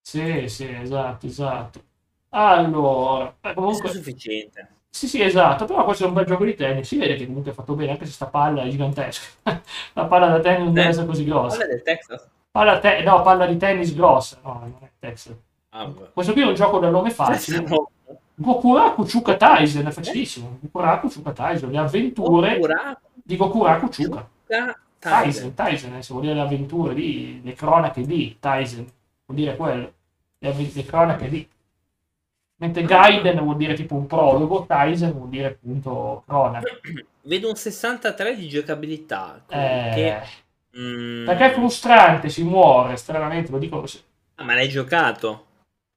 Sì, sì, esatto, esatto. Allora, eh, comunque... È sufficiente. Sì, sì, esatto, però questo è un bel gioco di tennis, si vede che comunque è fatto bene, anche se sta palla è gigantesca. La palla da tennis non deve essere così grossa. Palla del Texas? Palla te- no, palla di tennis grossa, no, non è Texas. Ah, questo qui è un gioco dal nome facile. Gokuraku Chuka Taisen, è facilissimo. Gokuraku Chuka Taisen, le avventure Gokuraku. di Gokuraku Chuka. Tyson, Tyson, se vuol dire le avventure di, le cronache di Tyson, vuol dire quello, le, le cronache di. Mentre Gaiden vuol dire tipo un prologo, Tyson vuol dire appunto cronache. Vedo un 63 di giocabilità. Eh, che, mm... Perché è frustrante, si muore, stranamente, lo dico così. Ah, ma l'hai giocato?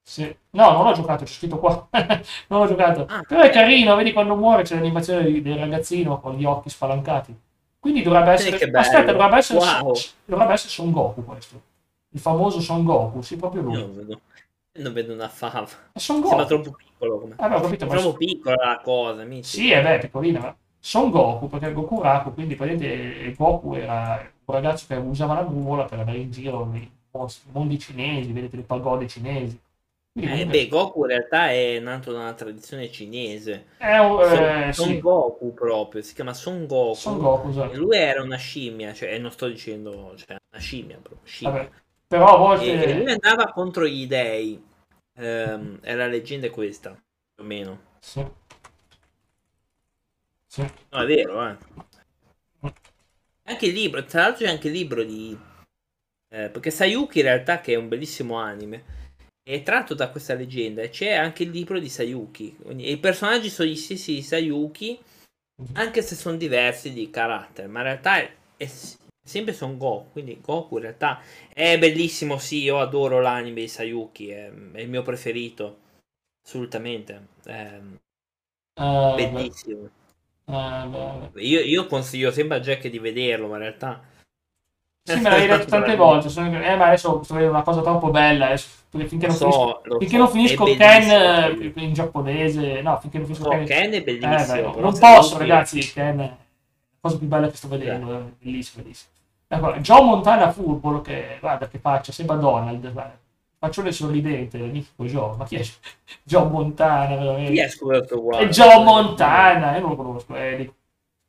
Sì. No, non l'ho giocato, c'è scritto qua. non l'ho giocato. Ah. Però è carino, vedi quando muore c'è l'animazione del ragazzino con gli occhi spalancati. Quindi dovrebbe essere. Aspetta, dovrebbe essere, wow. dovrebbe essere Son Goku questo. Il famoso Son Goku, sì, proprio lui. non vedo, non vedo una fava. È Son Goku. Sembra troppo piccolo. Come... Eh, beh, capito, è troppo piccola la cosa. Amici. Sì, è beh, piccolina. Ma... Son Goku, perché Goku Raku, quindi praticamente Goku era un ragazzo che usava la nuvola per andare in giro nei mondi cinesi, vedete le pagode cinesi. Eh, beh, Goku in realtà è nato da una tradizione cinese. È un, eh, Son, sì. Goku proprio, si chiama Son Goku. Son Goku esatto. lui era una scimmia, cioè non sto dicendo, cioè una scimmia proprio. Scimmia. Vabbè, però a volte... E lui andava contro gli dei. Ehm, e la leggenda è questa, più o meno. Sì. Sì. No, è vero, eh. Anche il libro, tra l'altro c'è anche il libro di... Eh, perché Sayuki in realtà che è un bellissimo anime è tratto da questa leggenda. C'è anche il libro di Sayuki. I personaggi sono gli stessi di Sayuki, anche se sono diversi di carattere. Ma in realtà è, è sempre Son Goku. Quindi Goku in realtà è bellissimo. Sì, io adoro l'anime di Sayuki. È, è il mio preferito. Assolutamente. È uh, bellissimo. Uh, io, io consiglio sempre a Jack di vederlo, ma in realtà sì, me l'hai detto tante volte. Sono... Eh, ma adesso sto vedendo una cosa troppo bella. Adesso, finché non, so, finisco, finché so. non finisco Ken eh, in giapponese, no, finché non finisco so, Ken, Ken è bellissimo. Eh, non posso, ragazzi. Ken è la cosa più bella che sto vedendo. È bellissimo, bellissimo. Ecco, John Montana Football, che guarda che faccia, sembra Donald. Guarda. Faccione sorridente, l'amico John. Ma chi è John Montana? Veramente? Chi è scoperto È John Montana, io non lo conosco. È di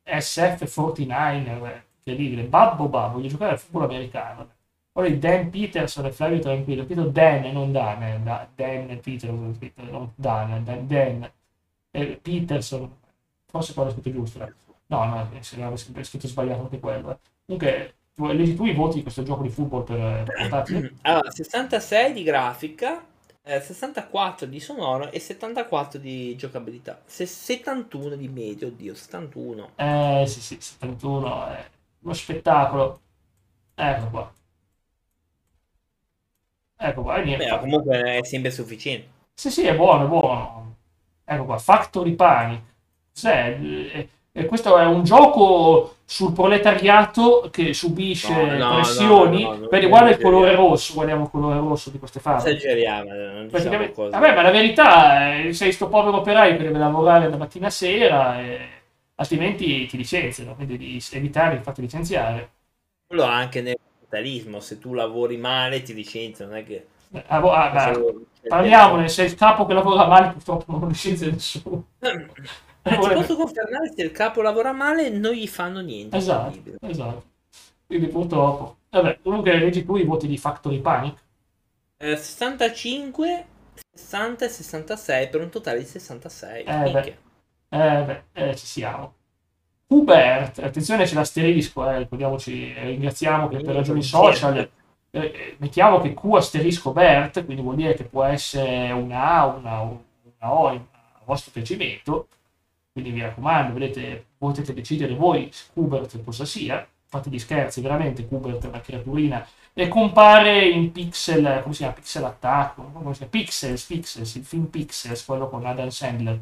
SF49 incredibile. Babbo Babbo, voglio giocare al football americano. Poi Dan Peterson e Flavio Tranquillo, capito? Dan e non Dan, eh, Dan e Peterson, non Dan, Dan, Dan. E Peterson, forse quello è scritto giusto. Eh. No, no, è scritto sbagliato anche quello. Eh. Comunque, leggi tu i voti di questo gioco di football per portarti? Allora, 66 di grafica, eh, 64 di sonoro e 74 di giocabilità. Se 71 di medio, oddio, 71. Eh sì, sì, 71 è uno spettacolo. Ecco qua. Ecco qua. Niente. Beh, comunque è sempre sufficiente. Sì, sì, è buono, è buono. Ecco qua, Factory Panic. Cos'è? E questo è un gioco sul proletariato che subisce no, no, pressioni. No, Vedi, guarda il colore rosso, guardiamo il colore rosso di queste fabbriche. Esageriamo, non diciamo. Vabbè, ma la verità è sei sto povero operaio che deve lavorare da mattina a sera e altrimenti ti licenziano, quindi devi evitare il fatto di licenziare. Quello anche nel capitalismo, se tu lavori male ti licenziano, non è che... Ah, boh, ah, beh, parliamone, se il capo che lavora male purtroppo non licenzia nessuno. Eh, ti posso confermare se il capo lavora male non gli fanno niente. Esatto, esatto. Quindi purtroppo. Vabbè, comunque leggi tu i voti di Factory Panic. Eh, 65, 60 e 66 per un totale di 66. Eh. Eh, beh, eh, ci siamo. Hubert, attenzione c'è l'asterisco, eh, ricordiamoci, ringraziamo che per ragioni social eh, eh, mettiamo che Q asterisco Bert, quindi vuol dire che può essere una A, una, una O a vostro piacimento, quindi mi raccomando, vedete, potete decidere voi Qbert cosa sia, fate gli scherzi, veramente Qbert è una creaturina e compare in Pixel, come si chiama? Pixel Attack, come si chiama? Pixels, Pixels, il film Pixels, quello con Adam Sandler,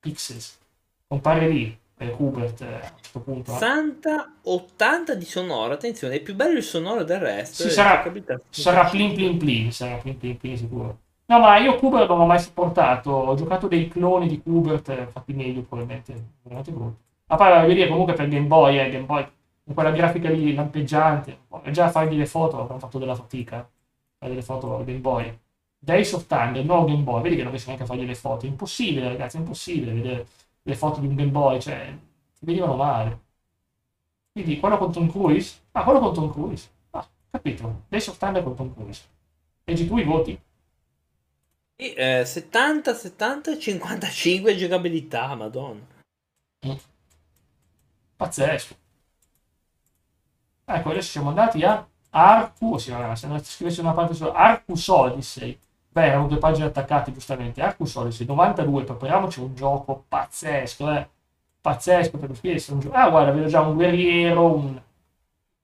Pixels, compare lì per Hubert eh, a questo punto. eh. 60, 80 di sonoro, attenzione, è più bello il sonoro del resto. Sì, eh, sarà- Sarà 65. plin plin plin, sarà plin plin plin sicuro. No, ma io Kubert non l'ho mai supportato. Ho giocato dei cloni di Kubert eh, fatti meglio, probabilmente. Veramente brutti. A parte, voglio dire, comunque per Game Boy, eh, Game Boy, con quella grafica lì lampeggiante, già fargli le foto avrò fatto della fatica. Fare delle foto al Game Boy. Days of Thunder, no Game Boy, vedi che non riesco neanche a fargli le foto. È impossibile, ragazzi, è impossibile vedere le foto di un Game Boy, cioè, ti venivano male. Quindi quello con Tom Cruise? Ah, quello con Tom Cruise. Ah, capito. Days of Thunder con Tom Cruise. Leggi tu i voti? Sì, eh, 70, 70 e 55 giocabilità, madonna. Pazzesco. Ecco, adesso siamo andati a Arcus, sì, se non scrivessi una parte su Arcus Odyssey. Beh, erano due pagine attaccate, giustamente. Arcus Odyssey 92, prepariamoci un gioco pazzesco, eh. Pazzesco per lo essere un gioco. Ah, guarda, vedo già un guerriero, un,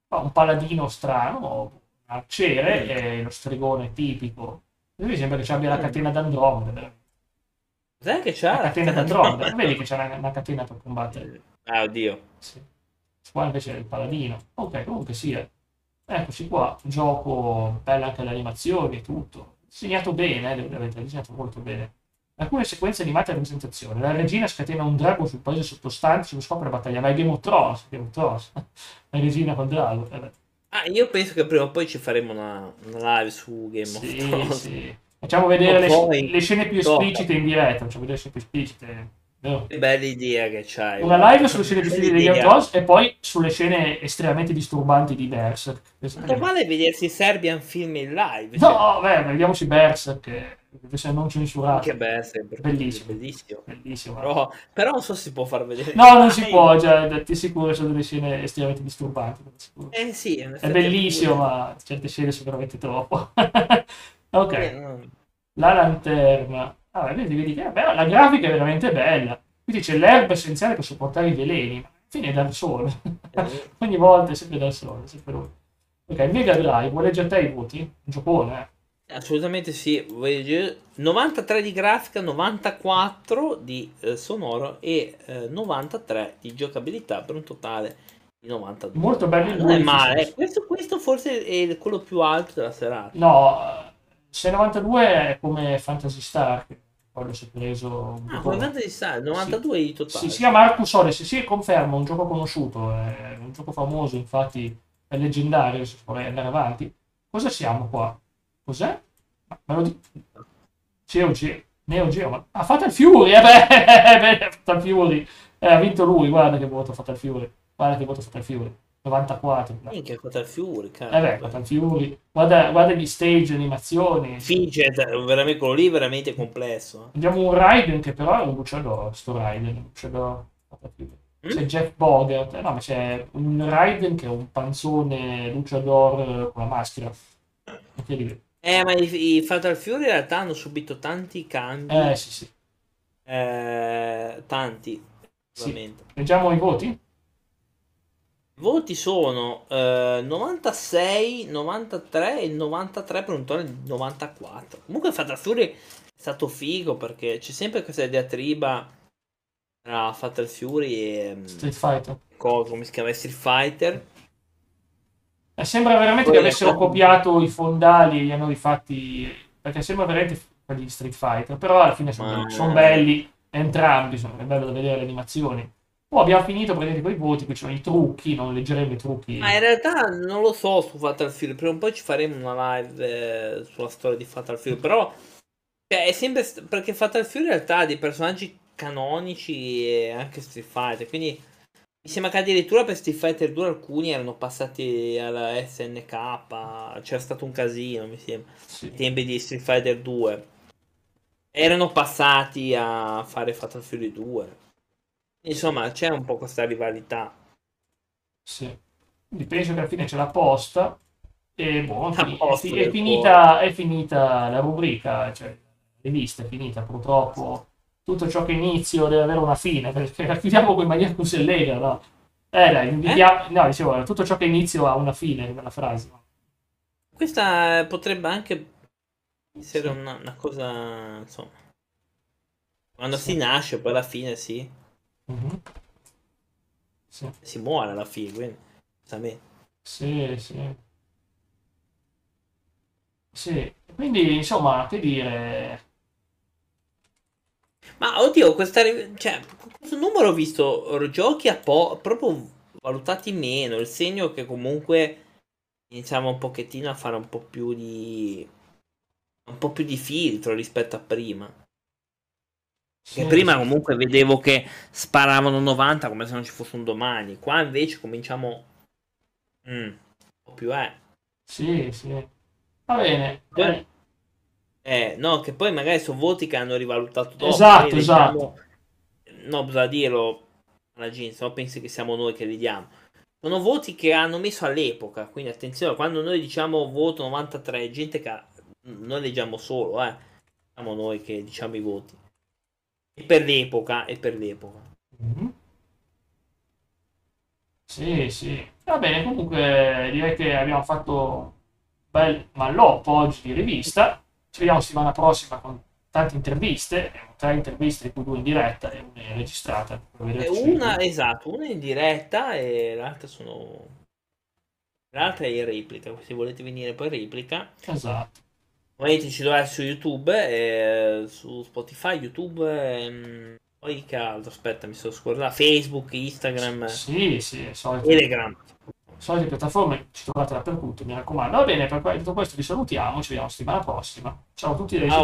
un paladino strano, un arciere e lo stregone tipico. Mi sembra che ci abbia la catena d'Andromeda. Cos'è che c'ha? La catena d'Andromeda. Vedi che c'è una, una catena per combattere. Ah, oddio. Sì. Qua invece è il paladino. Ok, comunque sia. Eccoci qua. Gioco, bella anche le animazioni e tutto. Disegnato bene, eh, devo dire, avete disegnato molto bene. Alcune sequenze animate a presentazione. La regina scatena un drago sul paese sottostante sullo scopo della battaglia. Ma è Game of Thrones, Game of Thrones. La regina col drago. eh. Ah, io penso che prima o poi ci faremo una, una live su Game of Sì, Thrones. sì. Facciamo vedere le, le scene più esplicite in diretta. Facciamo vedere le scene più esplicite. Che bella idea che c'hai. Una live sulle scene più di Game. Thrones e poi sulle scene estremamente disturbanti di Berserk. Non male vedersi Serbian film in live. No, beh, vediamoci Berserk, essere non censurato. Che sempre. Bellissimo. Bellissimo. Bellissimo. Però, però non so se si può far vedere. No, non si può, già, ti sicuro, sono delle scene estremamente disturbanti. Eh sì, È bellissimo, pure. ma certe scene sono veramente troppo. ok, Eh, no. la lanterna. Ah, vedi, vedi che la grafica è veramente bella. Quindi c'è l'erba essenziale per sopportare i veleni, ma alla fine è dal sole. Eh, Ogni volta è sempre dal sole, sempre lui. Ok, Mega Drive, vuoi leggere te i voti? Un giocone, eh? Assolutamente sì. Voglio dire, 93 di grafica, 94 di eh, sonoro e eh, 93 di giocabilità per un totale di 92. Molto bello il Non è male, sì. questo, questo forse è quello più alto della serata. No, eh, 692 è come Fantasy Star, poi si è preso un Ah, come Fantasy Star, 92 di totale. Si, si chiama Arcus Odyssey, sì, confermo, un gioco conosciuto, è un gioco famoso, infatti è leggendario, se vorrei andare avanti. Cosa siamo qua? Cos'è? Me lo di... Geo Geo, Neo Geo, ma... Ah, Fatal Fury, eh beh, eh beh, Fatal Fury, eh, ha vinto lui, guarda che voto Fatal Fury, guarda che voto Fatal Fury, 94. Minchia, Fatal Fury, Eh cazzo. beh, Fatal Fury, guarda, guarda gli stage, animazioni. Fidget, veramente, quello lì è veramente complesso. Abbiamo un Raiden che però è un luciador, sto Raiden, un Fury. Mm? C'è Jeff Bogart, eh, no, ma c'è un Raiden che è un panzone luciador eh, con la maschera. Eh, ma i, i Fatal Fury in realtà hanno subito tanti cambi. Eh, sì, sì. Eh, tanti, Sì. Leggiamo i voti? I voti sono eh, 96, 93 e 93 per un totale di 94. Comunque Fatal Fury è stato figo perché c'è sempre questa diatriba tra Fatal Fury e mm, Street Fighter. co- come si chiama Street Fighter. Eh, sembra veramente Poi che avessero la- copiato i fondali e li hanno rifatti, perché sembra veramente quelli di Street Fighter, però alla fine sono, Ma- sono belli entrambi, sono, è bello da vedere le animazioni. Poi abbiamo finito praticamente con i voti, qui ci sono i trucchi, non leggeremo i trucchi. Ma in realtà non lo so su Fatal Fury, prima o poi ci faremo una live eh, sulla storia di Fatal Fury, però cioè, è sempre st- perché Fatal Fury in realtà ha dei personaggi canonici e anche Street Fighter, quindi Mi sembra che addirittura per Street Fighter 2 alcuni erano passati alla SNK, c'era stato un casino, mi sembra, Sì. ai tempi di Street Fighter 2. Erano passati a fare Fatal Fury 2. Insomma, c'è un po' questa rivalità. Sì. Quindi penso che alla fine c'è la posta e boh, è, La è fi- del è finita, è finita la rubrica, cioè la rivista è finita purtroppo. Tutto ciò che inizio deve avere una fine, perché la chiudiamo in maniera così allegra, no? Eh dai, invidiamo- no, dicevo, tutto ciò che inizio ha una fine, quella frase. Questa potrebbe anche essere Sì. una, una cosa, insomma, quando Sì. si nasce, poi alla fine si, Mhm. Sì, si muore alla fine, quindi, giustamente. sì, sì. Sì, quindi insomma, che dire, Ma oddio, questa, cioè, questo numero ho visto giochi a po' proprio valutati meno, il segno che comunque iniziamo un pochettino a fare un po' più di un po' più di filtro rispetto a prima. Che sì, prima comunque vedevo che sparavano 90 come se non ci fosse un domani. Qua invece cominciamo mm, un po' più eh. Sì, sì. Va bene. Poi- eh, Eh, no, che poi magari sono voti che hanno rivalutato dopo. Esatto, esatto. leggiamo- No, bisogna dirlo alla gente, no pensi che siamo noi che li diamo. Sono voti che hanno messo all'epoca, quindi attenzione, quando noi diciamo voto 93, gente che noi leggiamo solo, eh. Siamo noi che diciamo i voti. E per l'epoca, e per l'epoca. Mhm. Sì, sì. Va bene, comunque direi che abbiamo fatto un bel malloppo oggi di rivista. Ci vediamo settimana prossima con tante interviste, tre interviste, di cui due in diretta e una registrata. vederci su una, esatto, una in diretta e l'altra sono... L'altra è in replica, se volete venire poi in replica. Esatto. Ovviamente ci dovete su YouTube, eh, su Spotify, YouTube, ehm, poi che altro? Aspetta, mi sono scordato. Facebook, Instagram, Sì, sì, solite, Telegram. solite piattaforme ci trovate dappertutto, mi raccomando. Va bene, per tutto questo vi salutiamo, ci vediamo settimana prossima. Ciao a tutti Ciao.